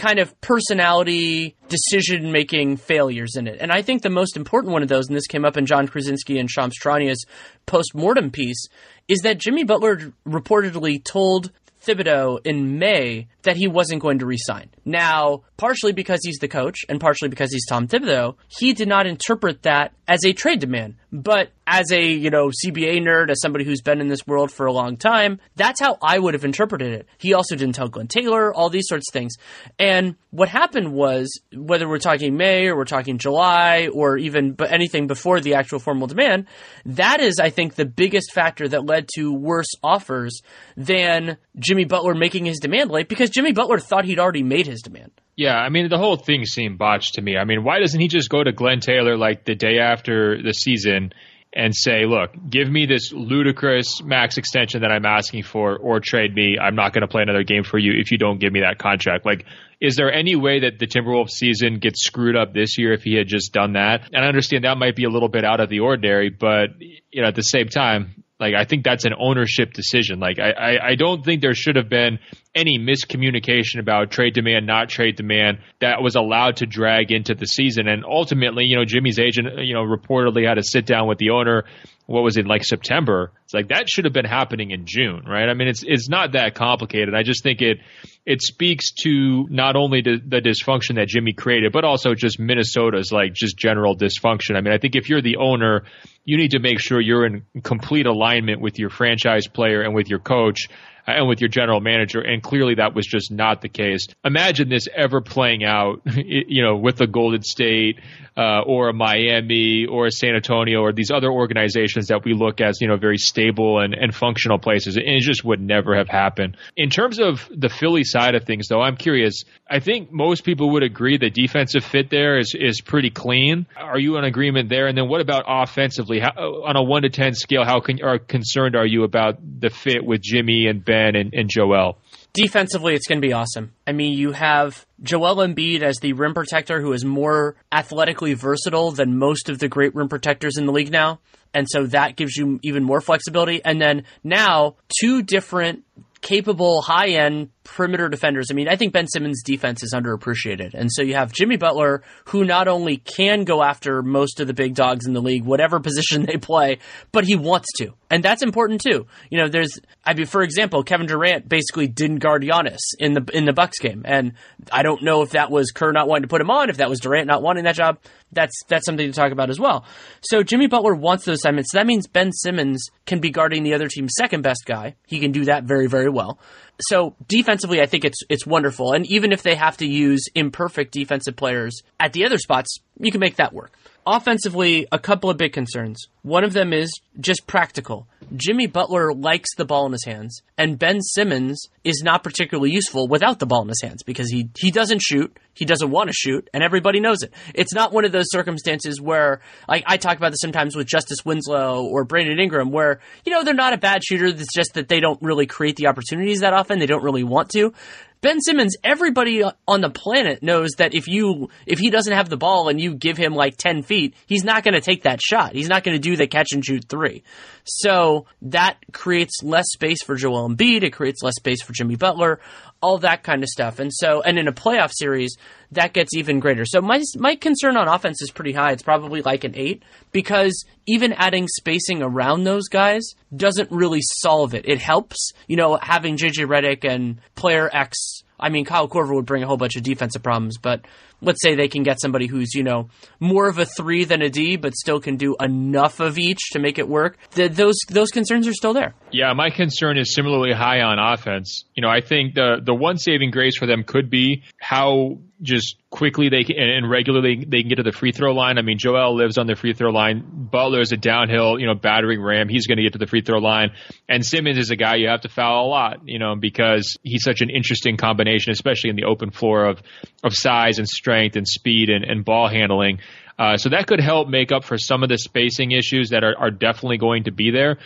kind of personality decision making failures in it. And I think the most important one of those, and this came up in Jon Krawczynski and Shams Charania's post mortem piece, is that Jimmy Butler reportedly told Thibodeau in May that he wasn't going to resign. Now, partially because he's the coach and partially because he's Tom Thibodeau, he did not interpret that as a trade demand. But as a, you know, CBA nerd, as somebody who's been in this world for a long time, that's how I would have interpreted it. He also didn't tell Glenn Taylor, all these sorts of things. And what happened was, whether we're talking May or we're talking July or even anything before the actual formal demand, that is, I think, the biggest factor that led to worse offers than Jimmy Butler making his demand late because Jimmy Butler thought he'd already made his demand. Yeah, I mean the whole thing seemed botched to me. I mean, why doesn't he just go to Glenn Taylor like the day after the season and say, "Look, give me this ludicrous max extension that I'm asking for, or trade me. I'm not going to play another game for you if you don't give me that contract." Like, is there any way that the Timberwolves season gets screwed up this year if he had just done that? And I understand that might be a little bit out of the ordinary, but you know, at the same time, Like I think that's an ownership decision. Like I, I, I don't think there should have been any miscommunication about trade demand, not trade demand that was allowed to drag into the season. And ultimately, you know, Jimmy's agent, you know, reportedly had to sit down with the owner. What was it like September? It's like that should have been happening in June, right? I mean, it's it's not that complicated. I just think it it speaks to not only the, the dysfunction that Jimmy created, but also just Minnesota's like just general dysfunction. I mean, I think if you're the owner, you need to make sure you're in complete alignment with your franchise player and with your coach and with your general manager. And clearly that was just not the case. Imagine this ever playing out, you know, with a Golden State uh, or a Miami or a San Antonio or these other organizations that we look as, you know, very stable and, and functional places. And it just would never have happened. In terms of the Philly side of things, though, I'm curious. I think most people would agree the defensive fit there is, is pretty clean. Are you in agreement there? And then what about offensively? How, on a 1 to 10 scale, how are concerned are you about the fit with Jimmy and Ben and, and Joel? Defensively, it's going to be awesome. I mean, you have Joel Embiid as the rim protector who is more athletically versatile than most of the great rim protectors in the league now. And so that gives you even more flexibility. And then now, two different capable high end perimeter defenders. I mean, I think Ben Simmons' defense is underappreciated. And so you have Jimmy Butler, who not only can go after most of the big dogs in the league, whatever position they play, but he wants to. And that's important too. You know, there's, I mean, for example, Kevin Durant basically didn't guard Giannis in the, in the Bucks game. And I don't know if that was Kerr not wanting to put him on, if that was Durant not wanting that job. That's, that's something to talk about as well. So Jimmy Butler wants those assignments. So that means Ben Simmons can be guarding the other team's second best guy. He can do that very, very well so defensively, I think it's it's wonderful. And even if they have to use imperfect defensive players at the other spots, you can make that work. Offensively, a couple of big concerns. One of them is just practical. Jimmy Butler likes the ball in his hands, and Ben Simmons is not particularly useful without the ball in his hands because he, he doesn't shoot, he doesn't want to shoot, and everybody knows it. It's not one of those circumstances where, like, I talk about this sometimes with Justice Winslow or Brandon Ingram, where, you know, they're not a bad shooter, it's just that they don't really create the opportunities that often, they don't really want to. Ben Simmons, everybody on the planet knows that if you if he doesn't have the ball and you give him like ten feet, he's not going to take that shot. He's not going to do the catch and shoot three. So that creates less space for Joel Embiid. It creates less space for Jimmy Butler. All that kind of stuff. And so, and in a playoff series, that gets even greater. So my my concern on offense is pretty high. It's probably like an eight because even adding spacing around those guys doesn't really solve it. It helps, you know, having JJ Redick and player X. I mean, Kyle Korver would bring a whole bunch of defensive problems, but let's say they can get somebody who's, you know, more of a three than a D, but still can do enough of each to make it work. The, those those concerns are still there. Yeah, my concern is similarly high on offense. You know, I think the the one saving grace for them could be how just quickly they can and regularly they can get to the free throw line. I mean, Joel lives on the free throw line. Butler is a downhill, you know, battering ram. He's going to get to the free throw line. And Simmons is a guy you have to foul a lot, you know, because he's such an interesting combination, especially in the open floor of of size and strength and speed and, and ball handling. Uh, so that could help make up for some of the spacing issues that are, are definitely going to be there.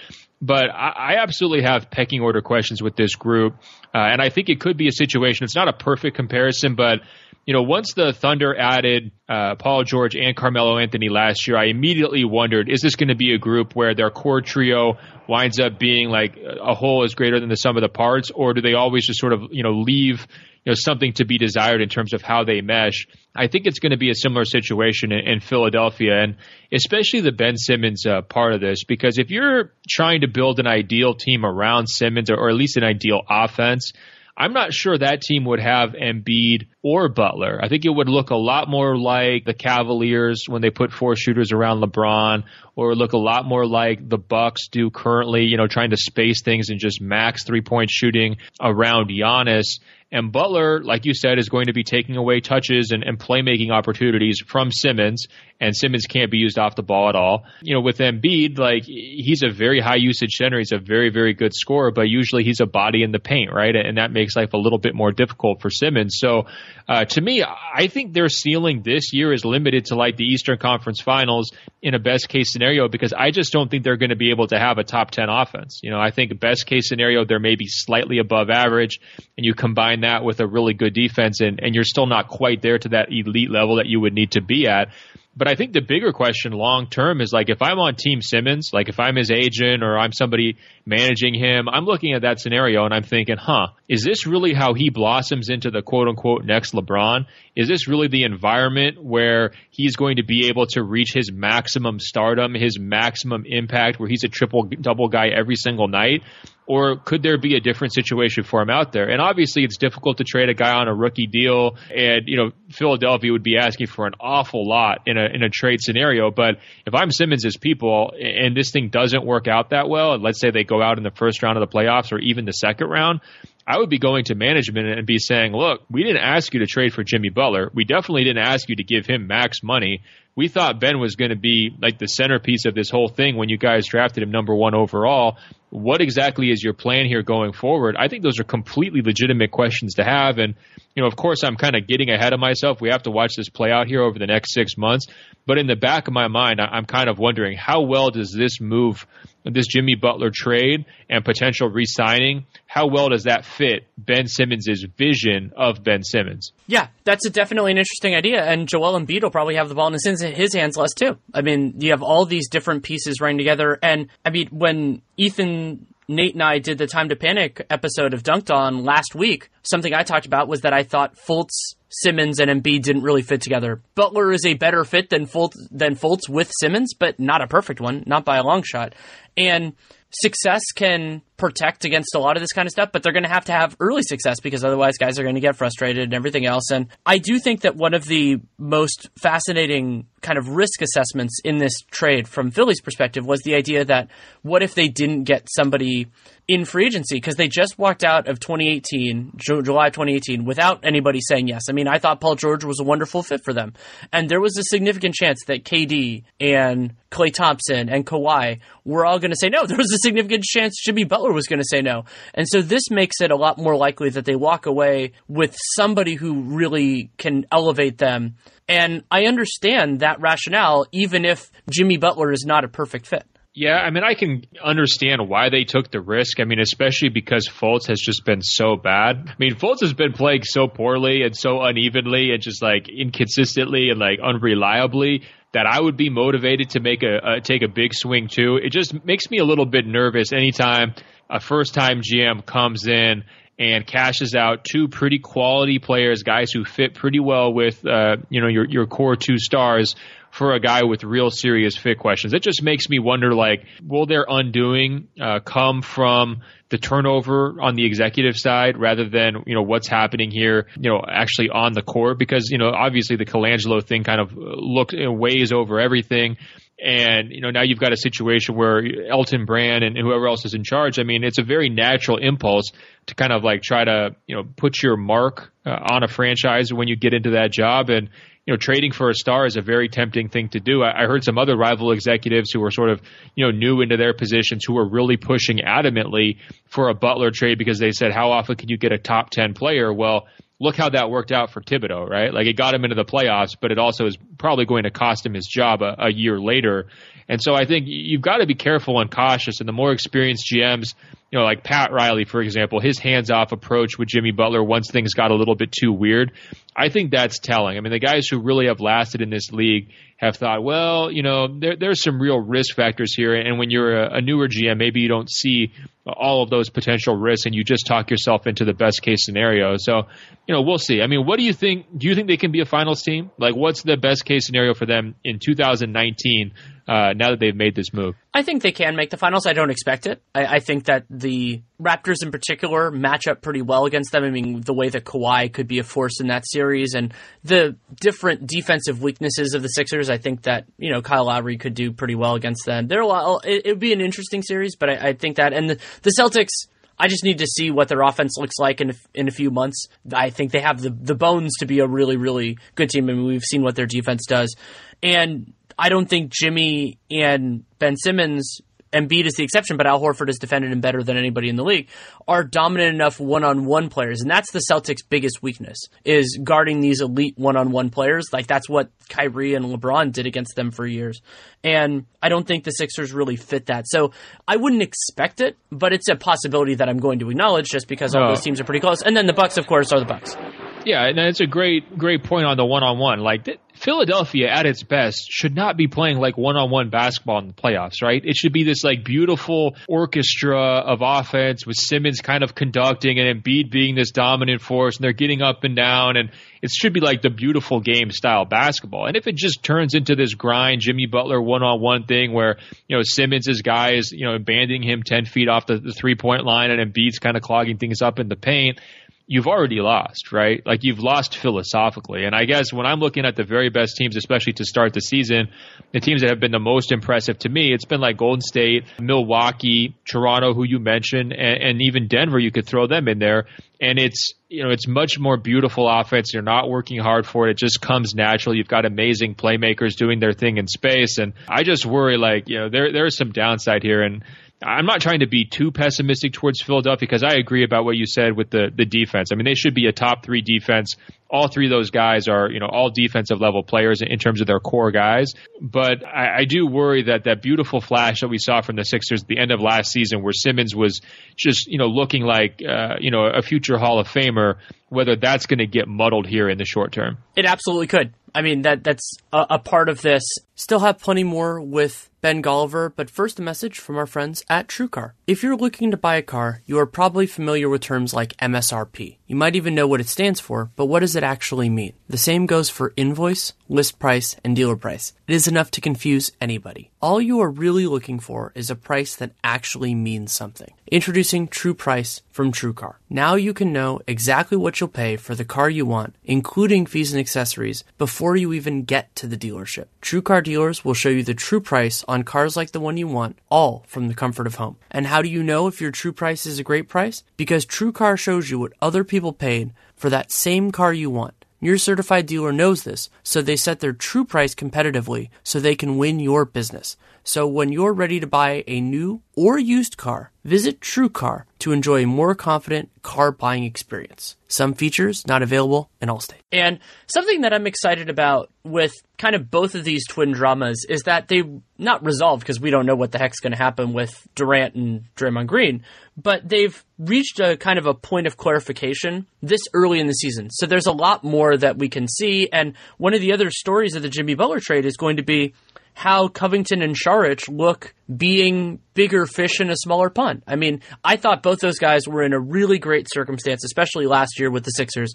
But I, I absolutely have pecking order questions with this group. Uh, and I think it could be a situation. It's not a perfect comparison, but you know, once the Thunder added uh, Paul George and Carmelo Anthony last year, I immediately wondered, is this going to be a group where their core trio winds up being like a whole is greater than the sum of the parts, or do they always just sort of, you know, leave you know something to be desired in terms of how they mesh. I think it's going to be a similar situation in, in Philadelphia, and especially the Ben Simmons uh, part of this, because if you're trying to build an ideal team around Simmons, or, or at least an ideal offense, I'm not sure that team would have Embiid or Butler. I think it would look a lot more like the Cavaliers when they put four shooters around LeBron, or look a lot more like the Bucks do currently, you know, trying to space things and just max three point shooting around Giannis. And Butler, like you said, is going to be taking away touches and, and playmaking opportunities from Simmons, and Simmons can't be used off the ball at all. You know, with Embiid, like he's a very high usage center. He's a very, very good scorer, but usually he's a body in the paint, right? And that makes life a little bit more difficult for Simmons. So, uh, to me, I think their ceiling this year is limited to like the Eastern Conference Finals in a best case scenario because I just don't think they're going to be able to have a top 10 offense. You know, I think best case scenario, they're maybe slightly above average, and you combine that with a really good defense, and, and you're still not quite there to that elite level that you would need to be at. But I think the bigger question long term is like if I'm on Team Simmons, like if I'm his agent or I'm somebody managing him, I'm looking at that scenario and I'm thinking, huh, is this really how he blossoms into the quote unquote next LeBron? Is this really the environment where he's going to be able to reach his maximum stardom, his maximum impact, where he's a triple double guy every single night? Or could there be a different situation for him out there? And obviously, it's difficult to trade a guy on a rookie deal, and you know Philadelphia would be asking for an awful lot in a in a trade scenario. But if I'm Simmons' people, and this thing doesn't work out that well, and let's say they go out in the first round of the playoffs or even the second round, I would be going to management and be saying, look, we didn't ask you to trade for Jimmy Butler. We definitely didn't ask you to give him max money. We thought Ben was going to be like the centerpiece of this whole thing when you guys drafted him number one overall. What exactly is your plan here going forward? I think those are completely legitimate questions to have. And, you know, of course, I'm kind of getting ahead of myself. We have to watch this play out here over the next six months. But in the back of my mind, I'm kind of wondering how well does this move, this Jimmy Butler trade and potential re signing, how well does that fit Ben Simmons' vision of Ben Simmons? Yeah, that's definitely an interesting idea. And Joel Embiid will probably have the ball in his, his hands less too. I mean, you have all these different pieces running together. And I mean, when Ethan Nate and I did the Time to Panic episode of Dunked On last week, something I talked about was that I thought Fultz, Simmons, and Embiid didn't really fit together. Butler is a better fit than Fultz, than Fultz with Simmons, but not a perfect one, not by a long shot. And success can protect against a lot of this kind of stuff, but they're going to have to have early success because otherwise guys are going to get frustrated and everything else. And I do think that one of the most fascinating kind of risk assessments in this trade from Philly's perspective was the idea that what if they didn't get somebody in free agency because they just walked out of 2018, July 2018, without anybody saying yes. I mean, I thought Paul George was a wonderful fit for them, and there was a significant chance that KD and Klay Thompson and Kawhi were all going to say no. There was a significant chance Jimmy Butler was going to say no, and so this makes it a lot more likely that they walk away with somebody who really can elevate them. And I understand that rationale, even if Jimmy Butler is not a perfect fit. Yeah, I mean, I can understand why they took the risk. I mean, especially because Fultz has just been so bad. I mean, Fultz has been playing so poorly and so unevenly and just like inconsistently and like unreliably that I would be motivated to make a, a take a big swing too. It just makes me a little bit nervous anytime a first time GM comes in and cashes out two pretty quality players, guys who fit pretty well with uh, you know your your core two stars for a guy with real serious fit questions. It just makes me wonder, like, will their undoing uh, come from the turnover on the executive side rather than you know what's happening here, you know, actually on the court? Because you know, obviously the Colangelo thing kind of look you know, weighs over everything. And you know now you've got a situation where Elton Brand and whoever else is in charge. I mean, it's a very natural impulse to kind of like try to you know put your mark uh, on a franchise when you get into that job. And you know, trading for a star is a very tempting thing to do. I, I heard some other rival executives who were sort of, you know, new into their positions who were really pushing adamantly for a Butler trade because they said, how often can you get a top 10 player? Well, look how that worked out for Thibodeau, right? Like it got him into the playoffs, but it also is probably going to cost him his job a, a year later. And so I think you've got to be careful and cautious. And the more experienced GMs, you know, like Pat Riley, for example, his hands off approach with Jimmy Butler once things got a little bit too weird, I think that's telling. I mean, the guys who really have lasted in this league have thought, well, you know, there, there's some real risk factors here. And when you're a, a newer GM, maybe you don't see all of those potential risks and you just talk yourself into the best case scenario. So, you know, we'll see. I mean, what do you think? Do you think they can be a finals team? Like, what's the best case scenario for them in 2019 uh, now that they've made this move? I think they can make the finals. I don't expect it. I, I, think that the Raptors in particular match up pretty well against them. I mean, the way that Kawhi could be a force in that series and the different defensive weaknesses of the Sixers, I think that, you know, Kyle Lowry could do pretty well against them. There are a it, would be an interesting series, but I, I think that, and the, the Celtics, I just need to see what their offense looks like in a, in a few months. I think they have the the bones to be a really really good team. I mean, we've seen what their defense does, and I don't think Jimmy and Ben Simmons Embiid is the exception, but Al Horford has defended him better than anybody in the league, are dominant enough one-on-one players. And that's the Celtics' biggest weakness is guarding these elite one-on-one players. Like that's what Kyrie and LeBron did against them for years. And I don't think the Sixers really fit that. So I wouldn't expect it, but it's a possibility that I'm going to acknowledge just because all oh. those teams are pretty close. And then the Bucks, of course, are the Bucks. Yeah, and it's a great, great point on the one-on-one. Like Philadelphia at its best should not be playing like one-on-one basketball in the playoffs, right? It should be this like beautiful orchestra of offense with Simmons kind of conducting and Embiid being this dominant force, and they're getting up and down, and it should be like the beautiful game style basketball. And if it just turns into this grind, Jimmy Butler one-on-one thing where you know Simmons' guy is you know abandoning him ten feet off the, the three-point line, and Embiid's kind of clogging things up in the paint you've already lost, right? Like you've lost philosophically. And I guess when I'm looking at the very best teams, especially to start the season, the teams that have been the most impressive to me, it's been like Golden State, Milwaukee, Toronto, who you mentioned, and, and even Denver, you could throw them in there. And it's, you know, it's much more beautiful offense. You're not working hard for it. It just comes natural. You've got amazing playmakers doing their thing in space. And I just worry like, you know, there, there's some downside here. And, I'm not trying to be too pessimistic towards Philadelphia because I agree about what you said with the the defense. I mean, they should be a top three defense. All three of those guys are, you know, all defensive level players in terms of their core guys. But I, I do worry that that beautiful flash that we saw from the Sixers at the end of last season, where Simmons was just, you know, looking like, uh, you know, a future Hall of Famer, whether that's going to get muddled here in the short term. It absolutely could. I mean that that's a, a part of this. Still have plenty more with Ben Golliver, but first a message from our friends at TrueCar. If you're looking to buy a car, you are probably familiar with terms like MSRP. You might even know what it stands for, but what does it actually mean? The same goes for invoice, list price, and dealer price. It is enough to confuse anybody. All you are really looking for is a price that actually means something. Introducing True Price from TrueCar. Now you can know exactly what you'll pay for the car you want, including fees and accessories, before you even get to the dealership. TrueCar dealers will show you the true price on cars like the one you want, all from the comfort of home. And how do you know if your true price is a great price? Because TrueCar shows you what other people paid for that same car you want. Your certified dealer knows this, so they set their true price competitively so they can win your business. So when you're ready to buy a new or used car, visit TrueCar to enjoy a more confident car buying experience. Some features not available in all states. And something that I'm excited about with kind of both of these twin dramas is that they not resolved because we don't know what the heck's going to happen with Durant and Draymond Green, but they've reached a kind of a point of clarification this early in the season. So there's a lot more that we can see. And one of the other stories of the Jimmy Butler trade is going to be how Covington and Saric look being bigger fish in a smaller pond. I mean, I thought both those guys were in a really great circumstance, especially last year with the Sixers.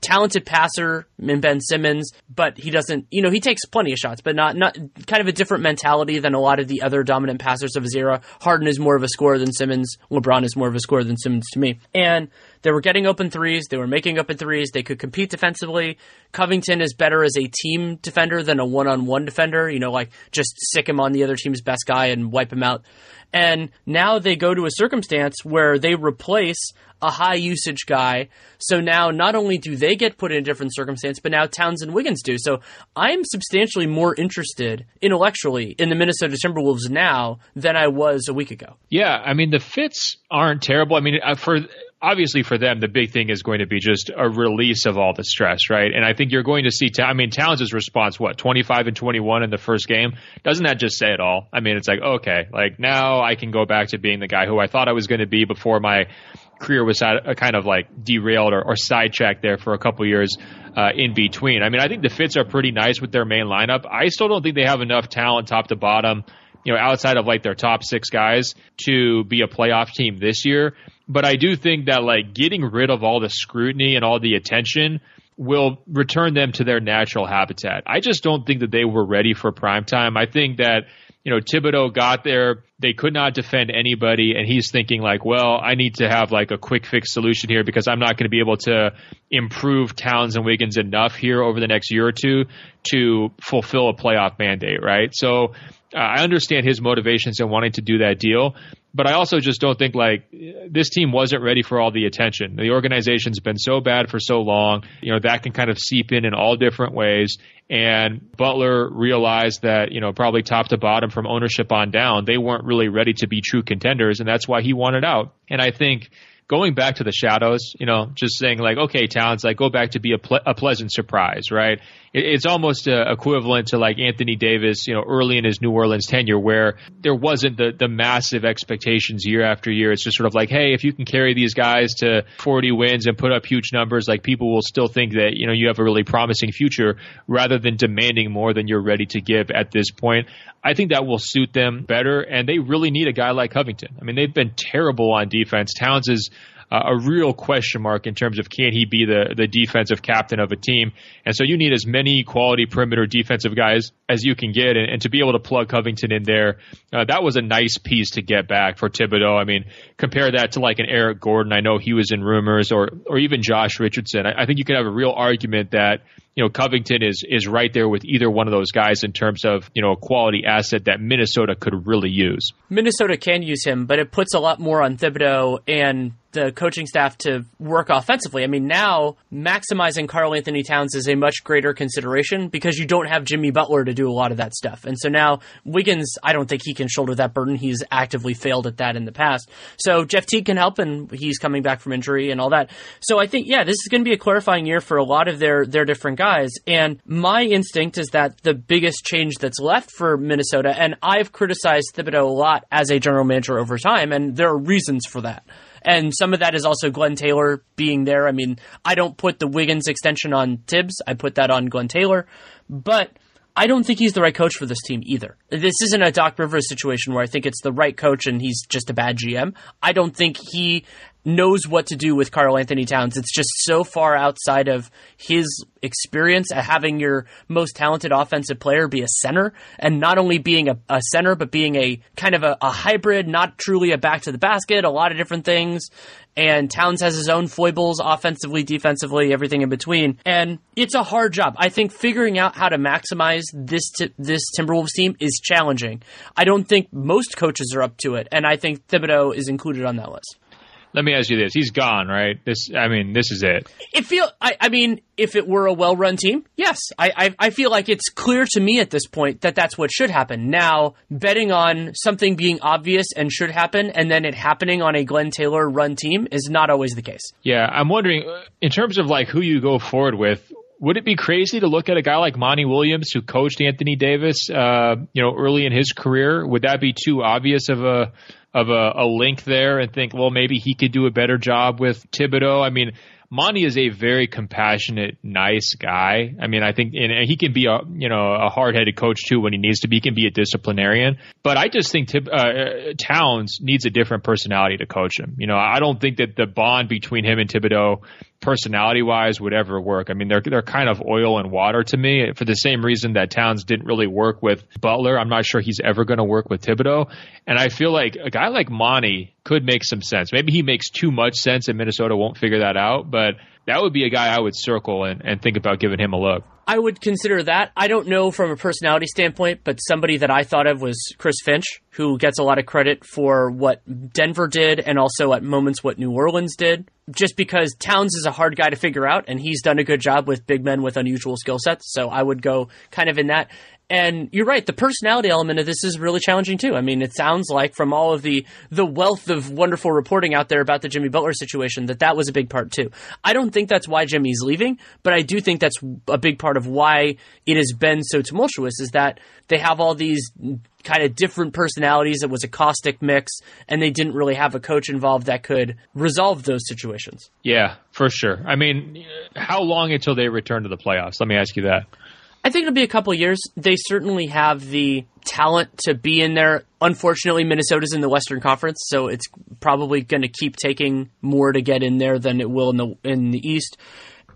Talented passer in Ben Simmons, but he doesn't, you know, he takes plenty of shots, but not, not kind of a different mentality than a lot of the other dominant passers of his era. Harden is more of a scorer than Simmons. LeBron is more of a scorer than Simmons to me. And they were getting open threes. They were making open threes. They could compete defensively. Covington is better as a team defender than a one on one defender. You know, like just sick him on the other team's best guy and wipe him out. And now they go to a circumstance where they replace a high usage guy. So now not only do they get put in a different circumstance, but now Towns and Wiggins do. So I'm substantially more interested intellectually in the Minnesota Timberwolves now than I was a week ago. Yeah, I mean the fits aren't terrible. I mean uh, for obviously for them, the big thing is going to be just a release of all the stress, right? And I think you're going to see, I mean, Towns' response, what, 25 and 21 in the first game? Doesn't that just say it all? I mean, it's like, okay, like now I can go back to being the guy who I thought I was going to be before my career was kind of like derailed or, or sidetracked there for a couple years uh, in between. I mean, I think the fits are pretty nice with their main lineup. I still don't think they have enough talent top to bottom you know, outside of like their top six guys to be a playoff team this year. But I do think that like getting rid of all the scrutiny and all the attention will return them to their natural habitat. I just don't think that they were ready for prime time. I think that you know, Thibodeau got there. They could not defend anybody. And he's thinking like, well, I need to have like a quick fix solution here because I'm not going to be able to improve Towns and Wiggins enough here over the next year or two to fulfill a playoff mandate. Right. So uh, I understand his motivations in wanting to do that deal, but I also just don't think like this team wasn't ready for all the attention. The organization's been so bad for so long, you know, that can kind of seep in in all different ways. And Butler realized that, you know, probably top to bottom from ownership on down, they weren't really ready to be true contenders. And that's why he wanted out. And I think going back to the shadows, you know, just saying like, okay, Towns, like go back to be a, ple- a pleasant surprise, right? It, it's almost uh, equivalent to like Anthony Davis, you know, early in his New Orleans tenure where there wasn't the, the massive expectations year after year. It's just sort of like, hey, if you can carry these guys to 40 wins and put up huge numbers, like people will still think that, you know, you have a really promising future rather than demanding more than you're ready to give at this point. I think that will suit them better, and they really need a guy like Covington. I mean, they've been terrible on defense. Towns is uh, a real question mark in terms of can he be the, the defensive captain of a team. And so you need as many quality perimeter defensive guys as you can get. And, and to be able to plug Covington in there, uh, that was a nice piece to get back for Thibodeau. I mean, compare that to like an Eric Gordon. I know he was in rumors or, or even Josh Richardson. I, I think you can have a real argument that you know, Covington is is right there with either one of those guys in terms of, you know, a quality asset that Minnesota could really use. Minnesota can use him, but it puts a lot more on Thibodeau and the coaching staff to work offensively. I mean, now maximizing Karl-Anthony Towns is a much greater consideration because you don't have Jimmy Butler to do a lot of that stuff. And so now Wiggins, I don't think he can shoulder that burden. He's actively failed at that in the past. So Jeff Teague can help and he's coming back from injury and all that. So I think, yeah, this is going to be a clarifying year for a lot of their, their different guys. And my instinct is that the biggest change that's left for Minnesota, and I've criticized Thibodeau a lot as a general manager over time, and there are reasons for that. And some of that is also Glenn Taylor being there. I mean, I don't put the Wiggins extension on Thibs, I put that on Glenn Taylor. But I don't think he's the right coach for this team either. This isn't a Doc Rivers situation where I think it's the right coach and he's just a bad GM. I don't think he knows what to do with Karl-Anthony Towns. It's just so far outside of his experience at having your most talented offensive player be a center and not only being a, a center, but being a kind of a, a, hybrid, not truly a back to the basket, a lot of different things. And Towns has his own foibles offensively, defensively, everything in between. And it's a hard job. I think figuring out how to maximize this, t- this Timberwolves team is challenging. I don't think most coaches are up to it. And I think Thibodeau is included on that list let me ask you this: He's gone, right? This, I mean, this is it. It feel, I, I mean, if it were a well-run team, yes, I, I, I, feel like it's clear to me at this point that that's what should happen. Now, betting on something being obvious and should happen, and then it happening on a Glenn Taylor run team is not always the case. Yeah, I'm wondering, in terms of like who you go forward with, would it be crazy to look at a guy like Monty Williams who coached Anthony Davis, uh, you know, early in his career? Would that be too obvious of a of a, a link there and think, well, maybe he could do a better job with Thibodeau. I mean, Monty is a very compassionate, nice guy. I mean, I think, and he can be a, you know, a hard-headed coach too when he needs to be. He can be a disciplinarian. But I just think Tib- uh, Towns needs a different personality to coach him. You know, I don't think that the bond between him and Thibodeau personality wise would ever work. I mean, they're they're kind of oil and water to me for the same reason that Towns didn't really work with Butler. I'm not sure he's ever going to work with Thibodeau. And I feel like a guy like Monty could make some sense. Maybe he makes too much sense and Minnesota won't figure that out, but that would be a guy I would circle and, and think about giving him a look. I would consider that. I don't know from a personality standpoint, but somebody that I thought of was Chris Finch, who gets a lot of credit for what Denver did and also at moments what New Orleans did. Just because Towns is a hard guy to figure out, and he's done a good job with big men with unusual skill sets. So I would go kind of in that. And you're right, the personality element of this is really challenging too. I mean, it sounds like from all of the the wealth of wonderful reporting out there about the Jimmy Butler situation that that was a big part too. I don't think that's why Jimmy's leaving, but I do think that's a big part of why it has been so tumultuous is that they have all these kind of different personalities. It was a caustic mix, and they didn't really have a coach involved that could resolve those situations. Yeah, for sure. I mean, how long until they return to the playoffs? Let me ask you that. I think it'll be a couple years. They certainly have the talent to be in there. Unfortunately, Minnesota's in the Western Conference, so it's probably going to keep taking more to get in there than it will in the in the East.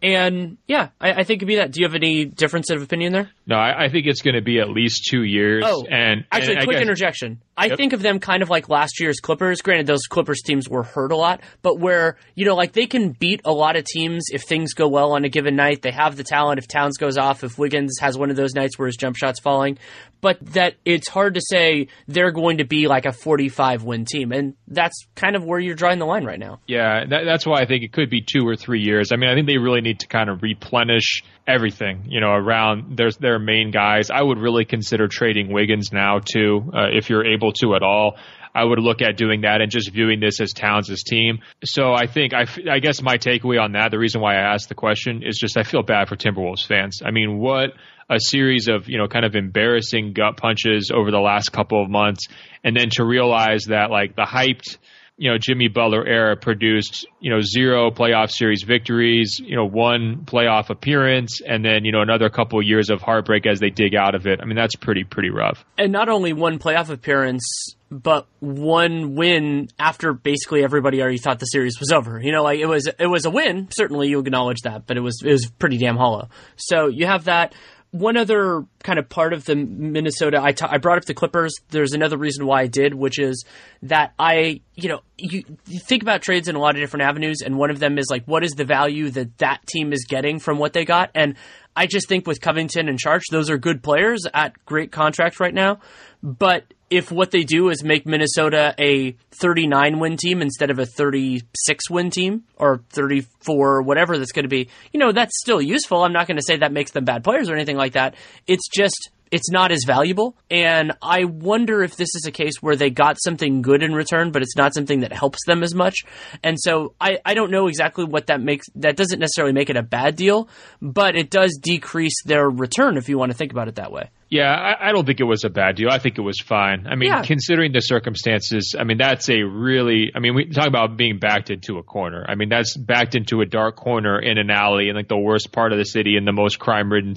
And yeah, I, I, think it'd be that. Do you have any difference of opinion there? No, I, I think it's going to be at least two years. Oh, and actually, and quick guess, interjection. I yep. think of them kind of like last year's Clippers. Granted, those Clippers teams were hurt a lot, but where you know, like they can beat a lot of teams if things go well on a given night. They have the talent. If Towns goes off, if Wiggins has one of those nights where his jump shot's falling, but that it's hard to say they're going to be like a 45 win team, and that's kind of where you're drawing the line right now. Yeah, that, that's why I think it could be two or three years. I mean, I think they really need to kind of replenish everything, you know, around their their main guys. I would really consider trading Wiggins now too, uh, if you're able to at all. I would look at doing that and just viewing this as Towns' team. So I think I, I guess my takeaway on that, the reason why I asked the question is just I feel bad for Timberwolves fans. I mean, what a series of you know kind of embarrassing gut punches over the last couple of months, and then to realize that like the hyped you know Jimmy Butler era produced you know zero playoff series victories, you know one playoff appearance, and then you know another couple of years of heartbreak as they dig out of it. I mean that's pretty pretty rough. And not only one playoff appearance, but one win after basically everybody already thought the series was over. You know, like it was it was a win. Certainly you acknowledge that, but it was it was pretty damn hollow. So you have that one other kind of part of the Minnesota, I, t- I brought up the Clippers. There's another reason why I did, which is that I, you know, you, you, think about trades in a lot of different avenues, and one of them is like, what is the value that that team is getting from what they got? And I just think with Covington and Saric, those are good players at great contracts right now. But if what they do is make Minnesota a 39 win team instead of a 36 win team or 34 whatever that's going to be, you know, that's still useful. I'm not going to say that makes them bad players or anything like that. It's just it's not as valuable. And I wonder if this is a case where they got something good in return, but it's not something that helps them as much. And so I, I don't know exactly what that makes. That doesn't necessarily make it a bad deal, but it does decrease their return if you want to think about it that way. Yeah, I, I, don't think it was a bad deal. I think it was fine. I mean, yeah. considering the circumstances, I mean, that's a really, I mean, we talk about being backed into a corner. I mean, that's backed into a dark corner in an alley in like the worst part of the city in the most crime ridden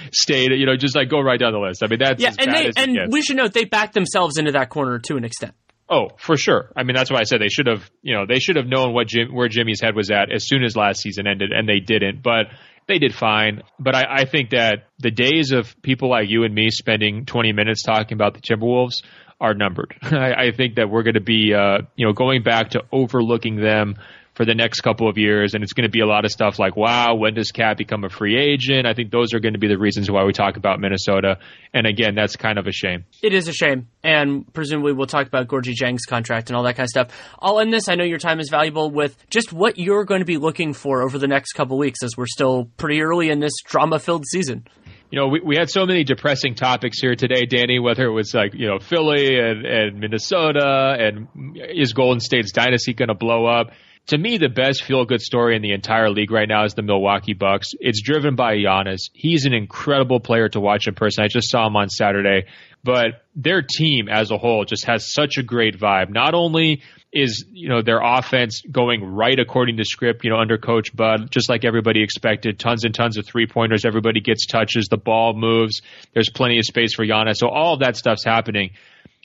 state. You know, just like go right down the list. I mean, that's yeah, and they, and we should note they backed themselves into that corner to an extent. Oh, for sure. I mean, that's why I said they should have, you know, they should have known what Jim, where Jimmy's head was at as soon as last season ended, and they didn't. But they did fine. But I, I think that the days of people like you and me spending 20 minutes talking about the Timberwolves are numbered. I, I think that we're going to be, uh, you know, going back to overlooking them for the next couple of years. And it's going to be a lot of stuff like, wow, when does KAT become a free agent? I think those are going to be the reasons why we talk about Minnesota. And again, that's kind of a shame. It is a shame. And presumably we'll talk about Gorgui Dieng's contract and all that kind of stuff. I'll end this. I know your time is valuable with just what you're going to be looking for over the next couple weeks as we're still pretty early in this drama filled season you know, we, we had so many depressing topics here today, Danny, whether it was like, you know, Philly and, and Minnesota and is Golden State's dynasty going to blow up? To me, the best feel good story in the entire league right now is the Milwaukee Bucks. It's driven by Giannis. He's an incredible player to watch in person. I just saw him on Saturday, but their team as a whole just has such a great vibe. Not only is, you know, their offense going right according to script, you know, under coach Bud, just like everybody expected, tons and tons of three pointers. Everybody gets touches. The ball moves. There's plenty of space for Giannis. So all of that stuff's happening.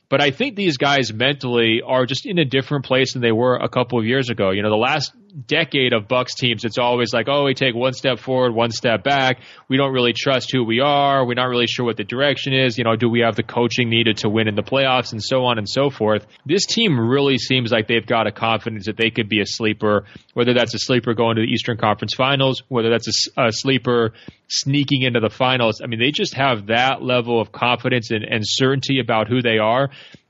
But I think these guys mentally are just in a different place than they were a couple of years ago. You know, the last decade of Bucks teams, it's always like, oh, we take one step forward, one step back. We don't really trust who we are. We're not really sure what the direction is. You know, do we have the coaching needed to win in the playoffs and so on and so forth. This team really seems like they've got a confidence that they could be a sleeper, whether that's a sleeper going to the Eastern Conference Finals, whether that's a, a sleeper sneaking into the finals. I mean, they just have that level of confidence and, and certainty about who they are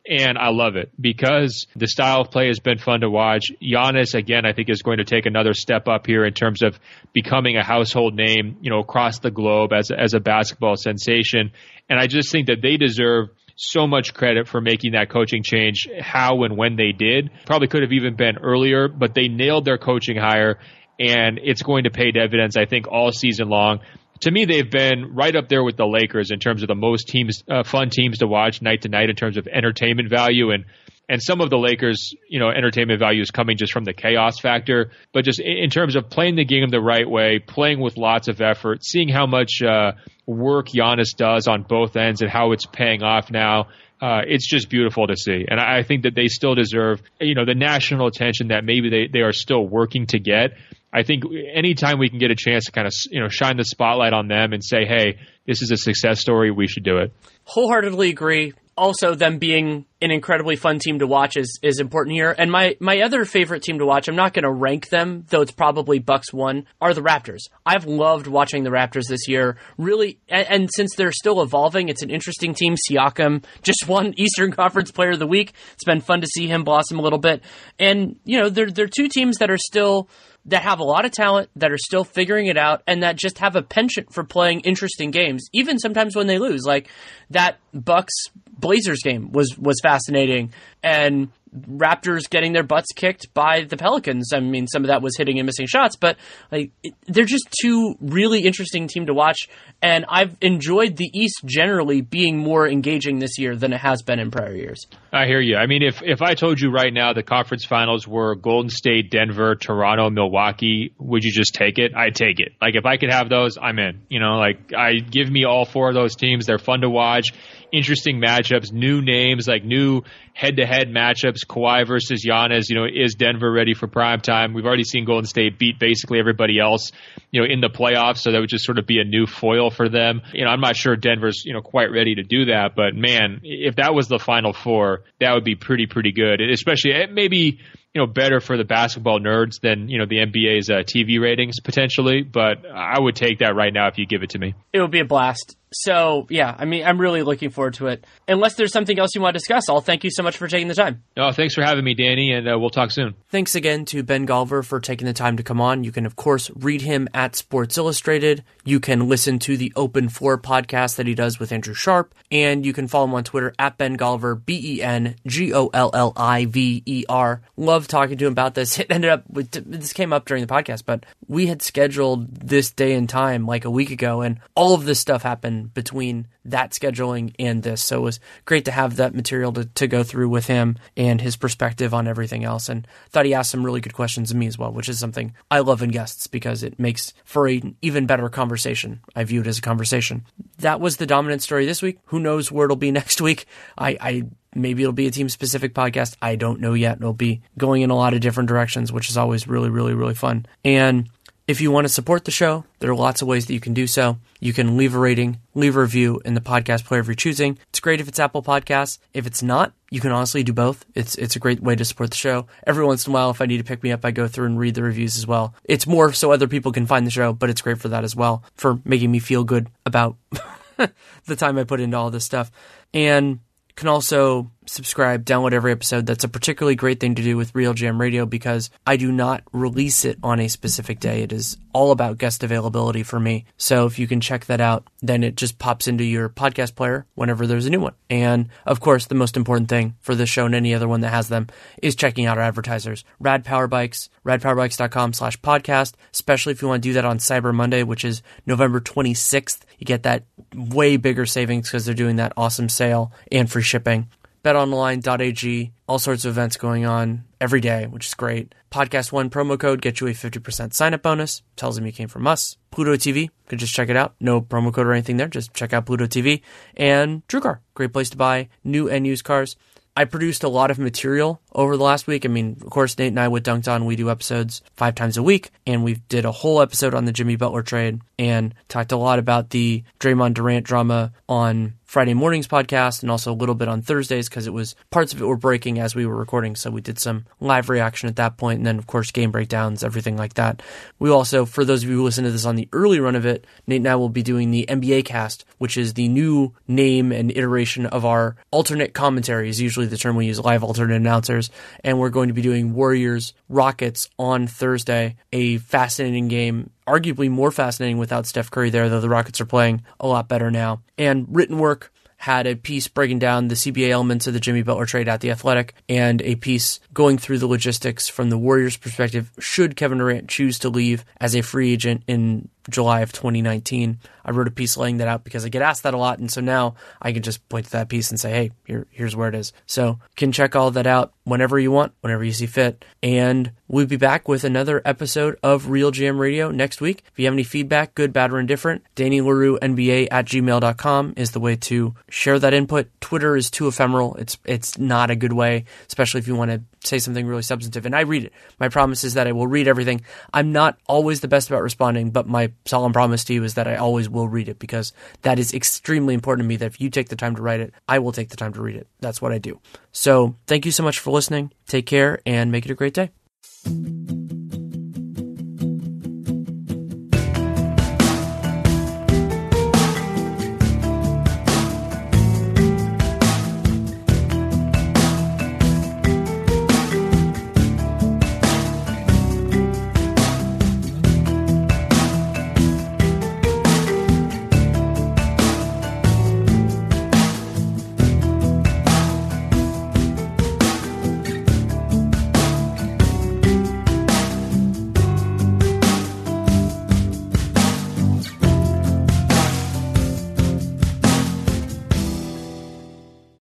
and I love it because the style of play has been fun to watch. Giannis, again, I think is going to take another step up here in terms of becoming a household name, you know, across the globe as as a basketball sensation. And I just think that they deserve so much credit for making that coaching change how and when they did. Probably could have even been earlier, but they nailed their coaching hire and it's going to pay dividends, I think, all season long to me, they've been right up there with the Lakers in terms of the most teams, uh, fun teams to watch night to night in terms of entertainment value and and some of the Lakers, you know, entertainment value is coming just from the chaos factor, but just in terms of playing the game the right way, playing with lots of effort, seeing how much uh, work Giannis does on both ends and how it's paying off now. Uh, it's just beautiful to see, and I, I think that they still deserve, you know, the national attention that maybe they, they are still working to get. I think anytime we can get a chance to kind of you know shine the spotlight on them and say, hey, this is a success story, we should do it. Wholeheartedly agree. Also, them being an incredibly fun team to watch is is important here. And my my other favorite team to watch, I'm not going to rank them, though it's probably Bucks one, are the Raptors. I've loved watching the Raptors this year. Really, and, and since they're still evolving, it's an interesting team. Siakam just won Eastern Conference Player of the Week. It's been fun to see him blossom a little bit. And you know, they're they're two teams that are still that have a lot of talent, that are still figuring it out, and that just have a penchant for playing interesting games, even sometimes when they lose. Like that Bucks Blazers game was was fascinating, and Raptors getting their butts kicked by the Pelicans. I mean, some of that was hitting and missing shots, but like they're just two really interesting team to watch. And I've enjoyed the East generally being more engaging this year than it has been in prior years. I hear you. I mean, if if I told you right now the conference finals were Golden State, Denver, Toronto, Milwaukee, would you just take it? I'd take it. Like if I could have those, I'm in. You know, like I give me all four of those teams. They're fun to watch interesting matchups, new names, like new head-to-head matchups. Kawhi versus Giannis. You know, is Denver ready for prime time? We've already seen Golden State beat basically everybody else. You know, in the playoffs, so that would just sort of be a new foil for them. You know, I'm not sure Denver's you know quite ready to do that, but man, if that was the Final Four, that would be pretty pretty good. Especially maybe you know better for the basketball nerds than you know the NBA's uh, TV ratings potentially. But I would take that right now if you give it to me. It would be a blast. So yeah, I mean, I'm really looking forward to it. Unless there's something else you want to discuss, I'll thank you so much for taking the time. Oh, thanks for having me, Danny, and uh, we'll talk soon. Thanks again to Ben Golliver for taking the time to come on. You can of course read him at Sports Illustrated. You can listen to the Open Floor podcast that he does with Andrew Sharp, and you can follow him on Twitter at Ben Golliver, B E N G O L L I V E R. Love talking to him about this. It ended up with, this came up during the podcast, but we had scheduled this day and time like a week ago, and all of this stuff happened between that scheduling and this. So it was great to have that material to, to go through with him and his perspective on everything else. And thought he asked some really good questions of me as well, which is something I love in guests because it makes for an even better conversation. I view it as a conversation. That was the dominant story this week. Who knows where it'll be next week? I, I maybe it'll be a team specific podcast. I don't know yet. It'll be going in a lot of different directions, which is always really, really, really fun. And if you want to support the show, there are lots of ways that you can do so. You can leave a rating, leave a review in the podcast player of your choosing. It's great if it's Apple Podcasts. If it's not, you can honestly do both. It's it's a great way to support the show. Every once in a while, if I need to pick me up, I go through and read the reviews as well. It's more so other people can find the show, but it's great for that as well, for making me feel good about the time I put into all this stuff. And can also subscribe, download every episode. That's a particularly great thing to do with RealGM Radio because I do not release it on a specific day. It is all about guest availability for me. So if you can check that out, then it just pops into your podcast player whenever there's a new one. And of course, the most important thing for this show and any other one that has them is checking out our advertisers. Rad Power Bikes, radpowerbikes.com slash podcast, especially if you want to do that on Cyber Monday, which is November 26th. You get that way bigger savings because they're doing that awesome sale and free shipping betonline.ag, all sorts of events going on every day, which is great. Podcast One promo code gets you a 50% sign up bonus. Tells them you came from us. Pluto TV, you can just check it out. No promo code or anything there. Just check out Pluto TV. And TrueCar, great place to buy new and used cars. I produced a lot of material over the last week. I mean, of course, Nate and I with Dunked On, we do episodes five times a week, and we did a whole episode on the Jimmy Butler trade and talked a lot about the Draymond Durant drama on Friday mornings podcast and also a little bit on Thursdays because it was parts of it were breaking as we were recording. So we did some live reaction at that point, and then of course game breakdowns, everything like that. We also, for those of you who listen to this on the early run of it, Nate and I will be doing the NBA cast, which is the new name and iteration of our alternate commentary. Is usually the term we use, live alternate announcers, and we're going to be doing Warriors Rockets on Thursday, a fascinating game arguably more fascinating without Steph Curry there, though the Rockets are playing a lot better now. And written work had a piece breaking down the CBA elements of the Jimmy Butler trade at the Athletic and a piece going through the logistics from the Warriors' perspective should Kevin Durant choose to leave as a free agent in July of 2019. I wrote a piece laying that out because I get asked that a lot, and so now I can just point to that piece and say, "Hey, here, here's where it is." So can check all that out whenever you want, whenever you see fit, and we'll be back with another episode of RealGM Radio next week. If you have any feedback, good, bad, or indifferent, Danny Leroux, NBA at gmail.com is the way to share that input. Twitter is too ephemeral. It's it's not a good way, especially if you want to say something really substantive. And I read it. My promise is that I will read everything. I'm not always the best about responding, but my solemn promise to you is that I always will read it because that is extremely important to me that if you take the time to write it, I will take the time to read it. That's what I do. So thank you so much for listening. Take care and make it a great day.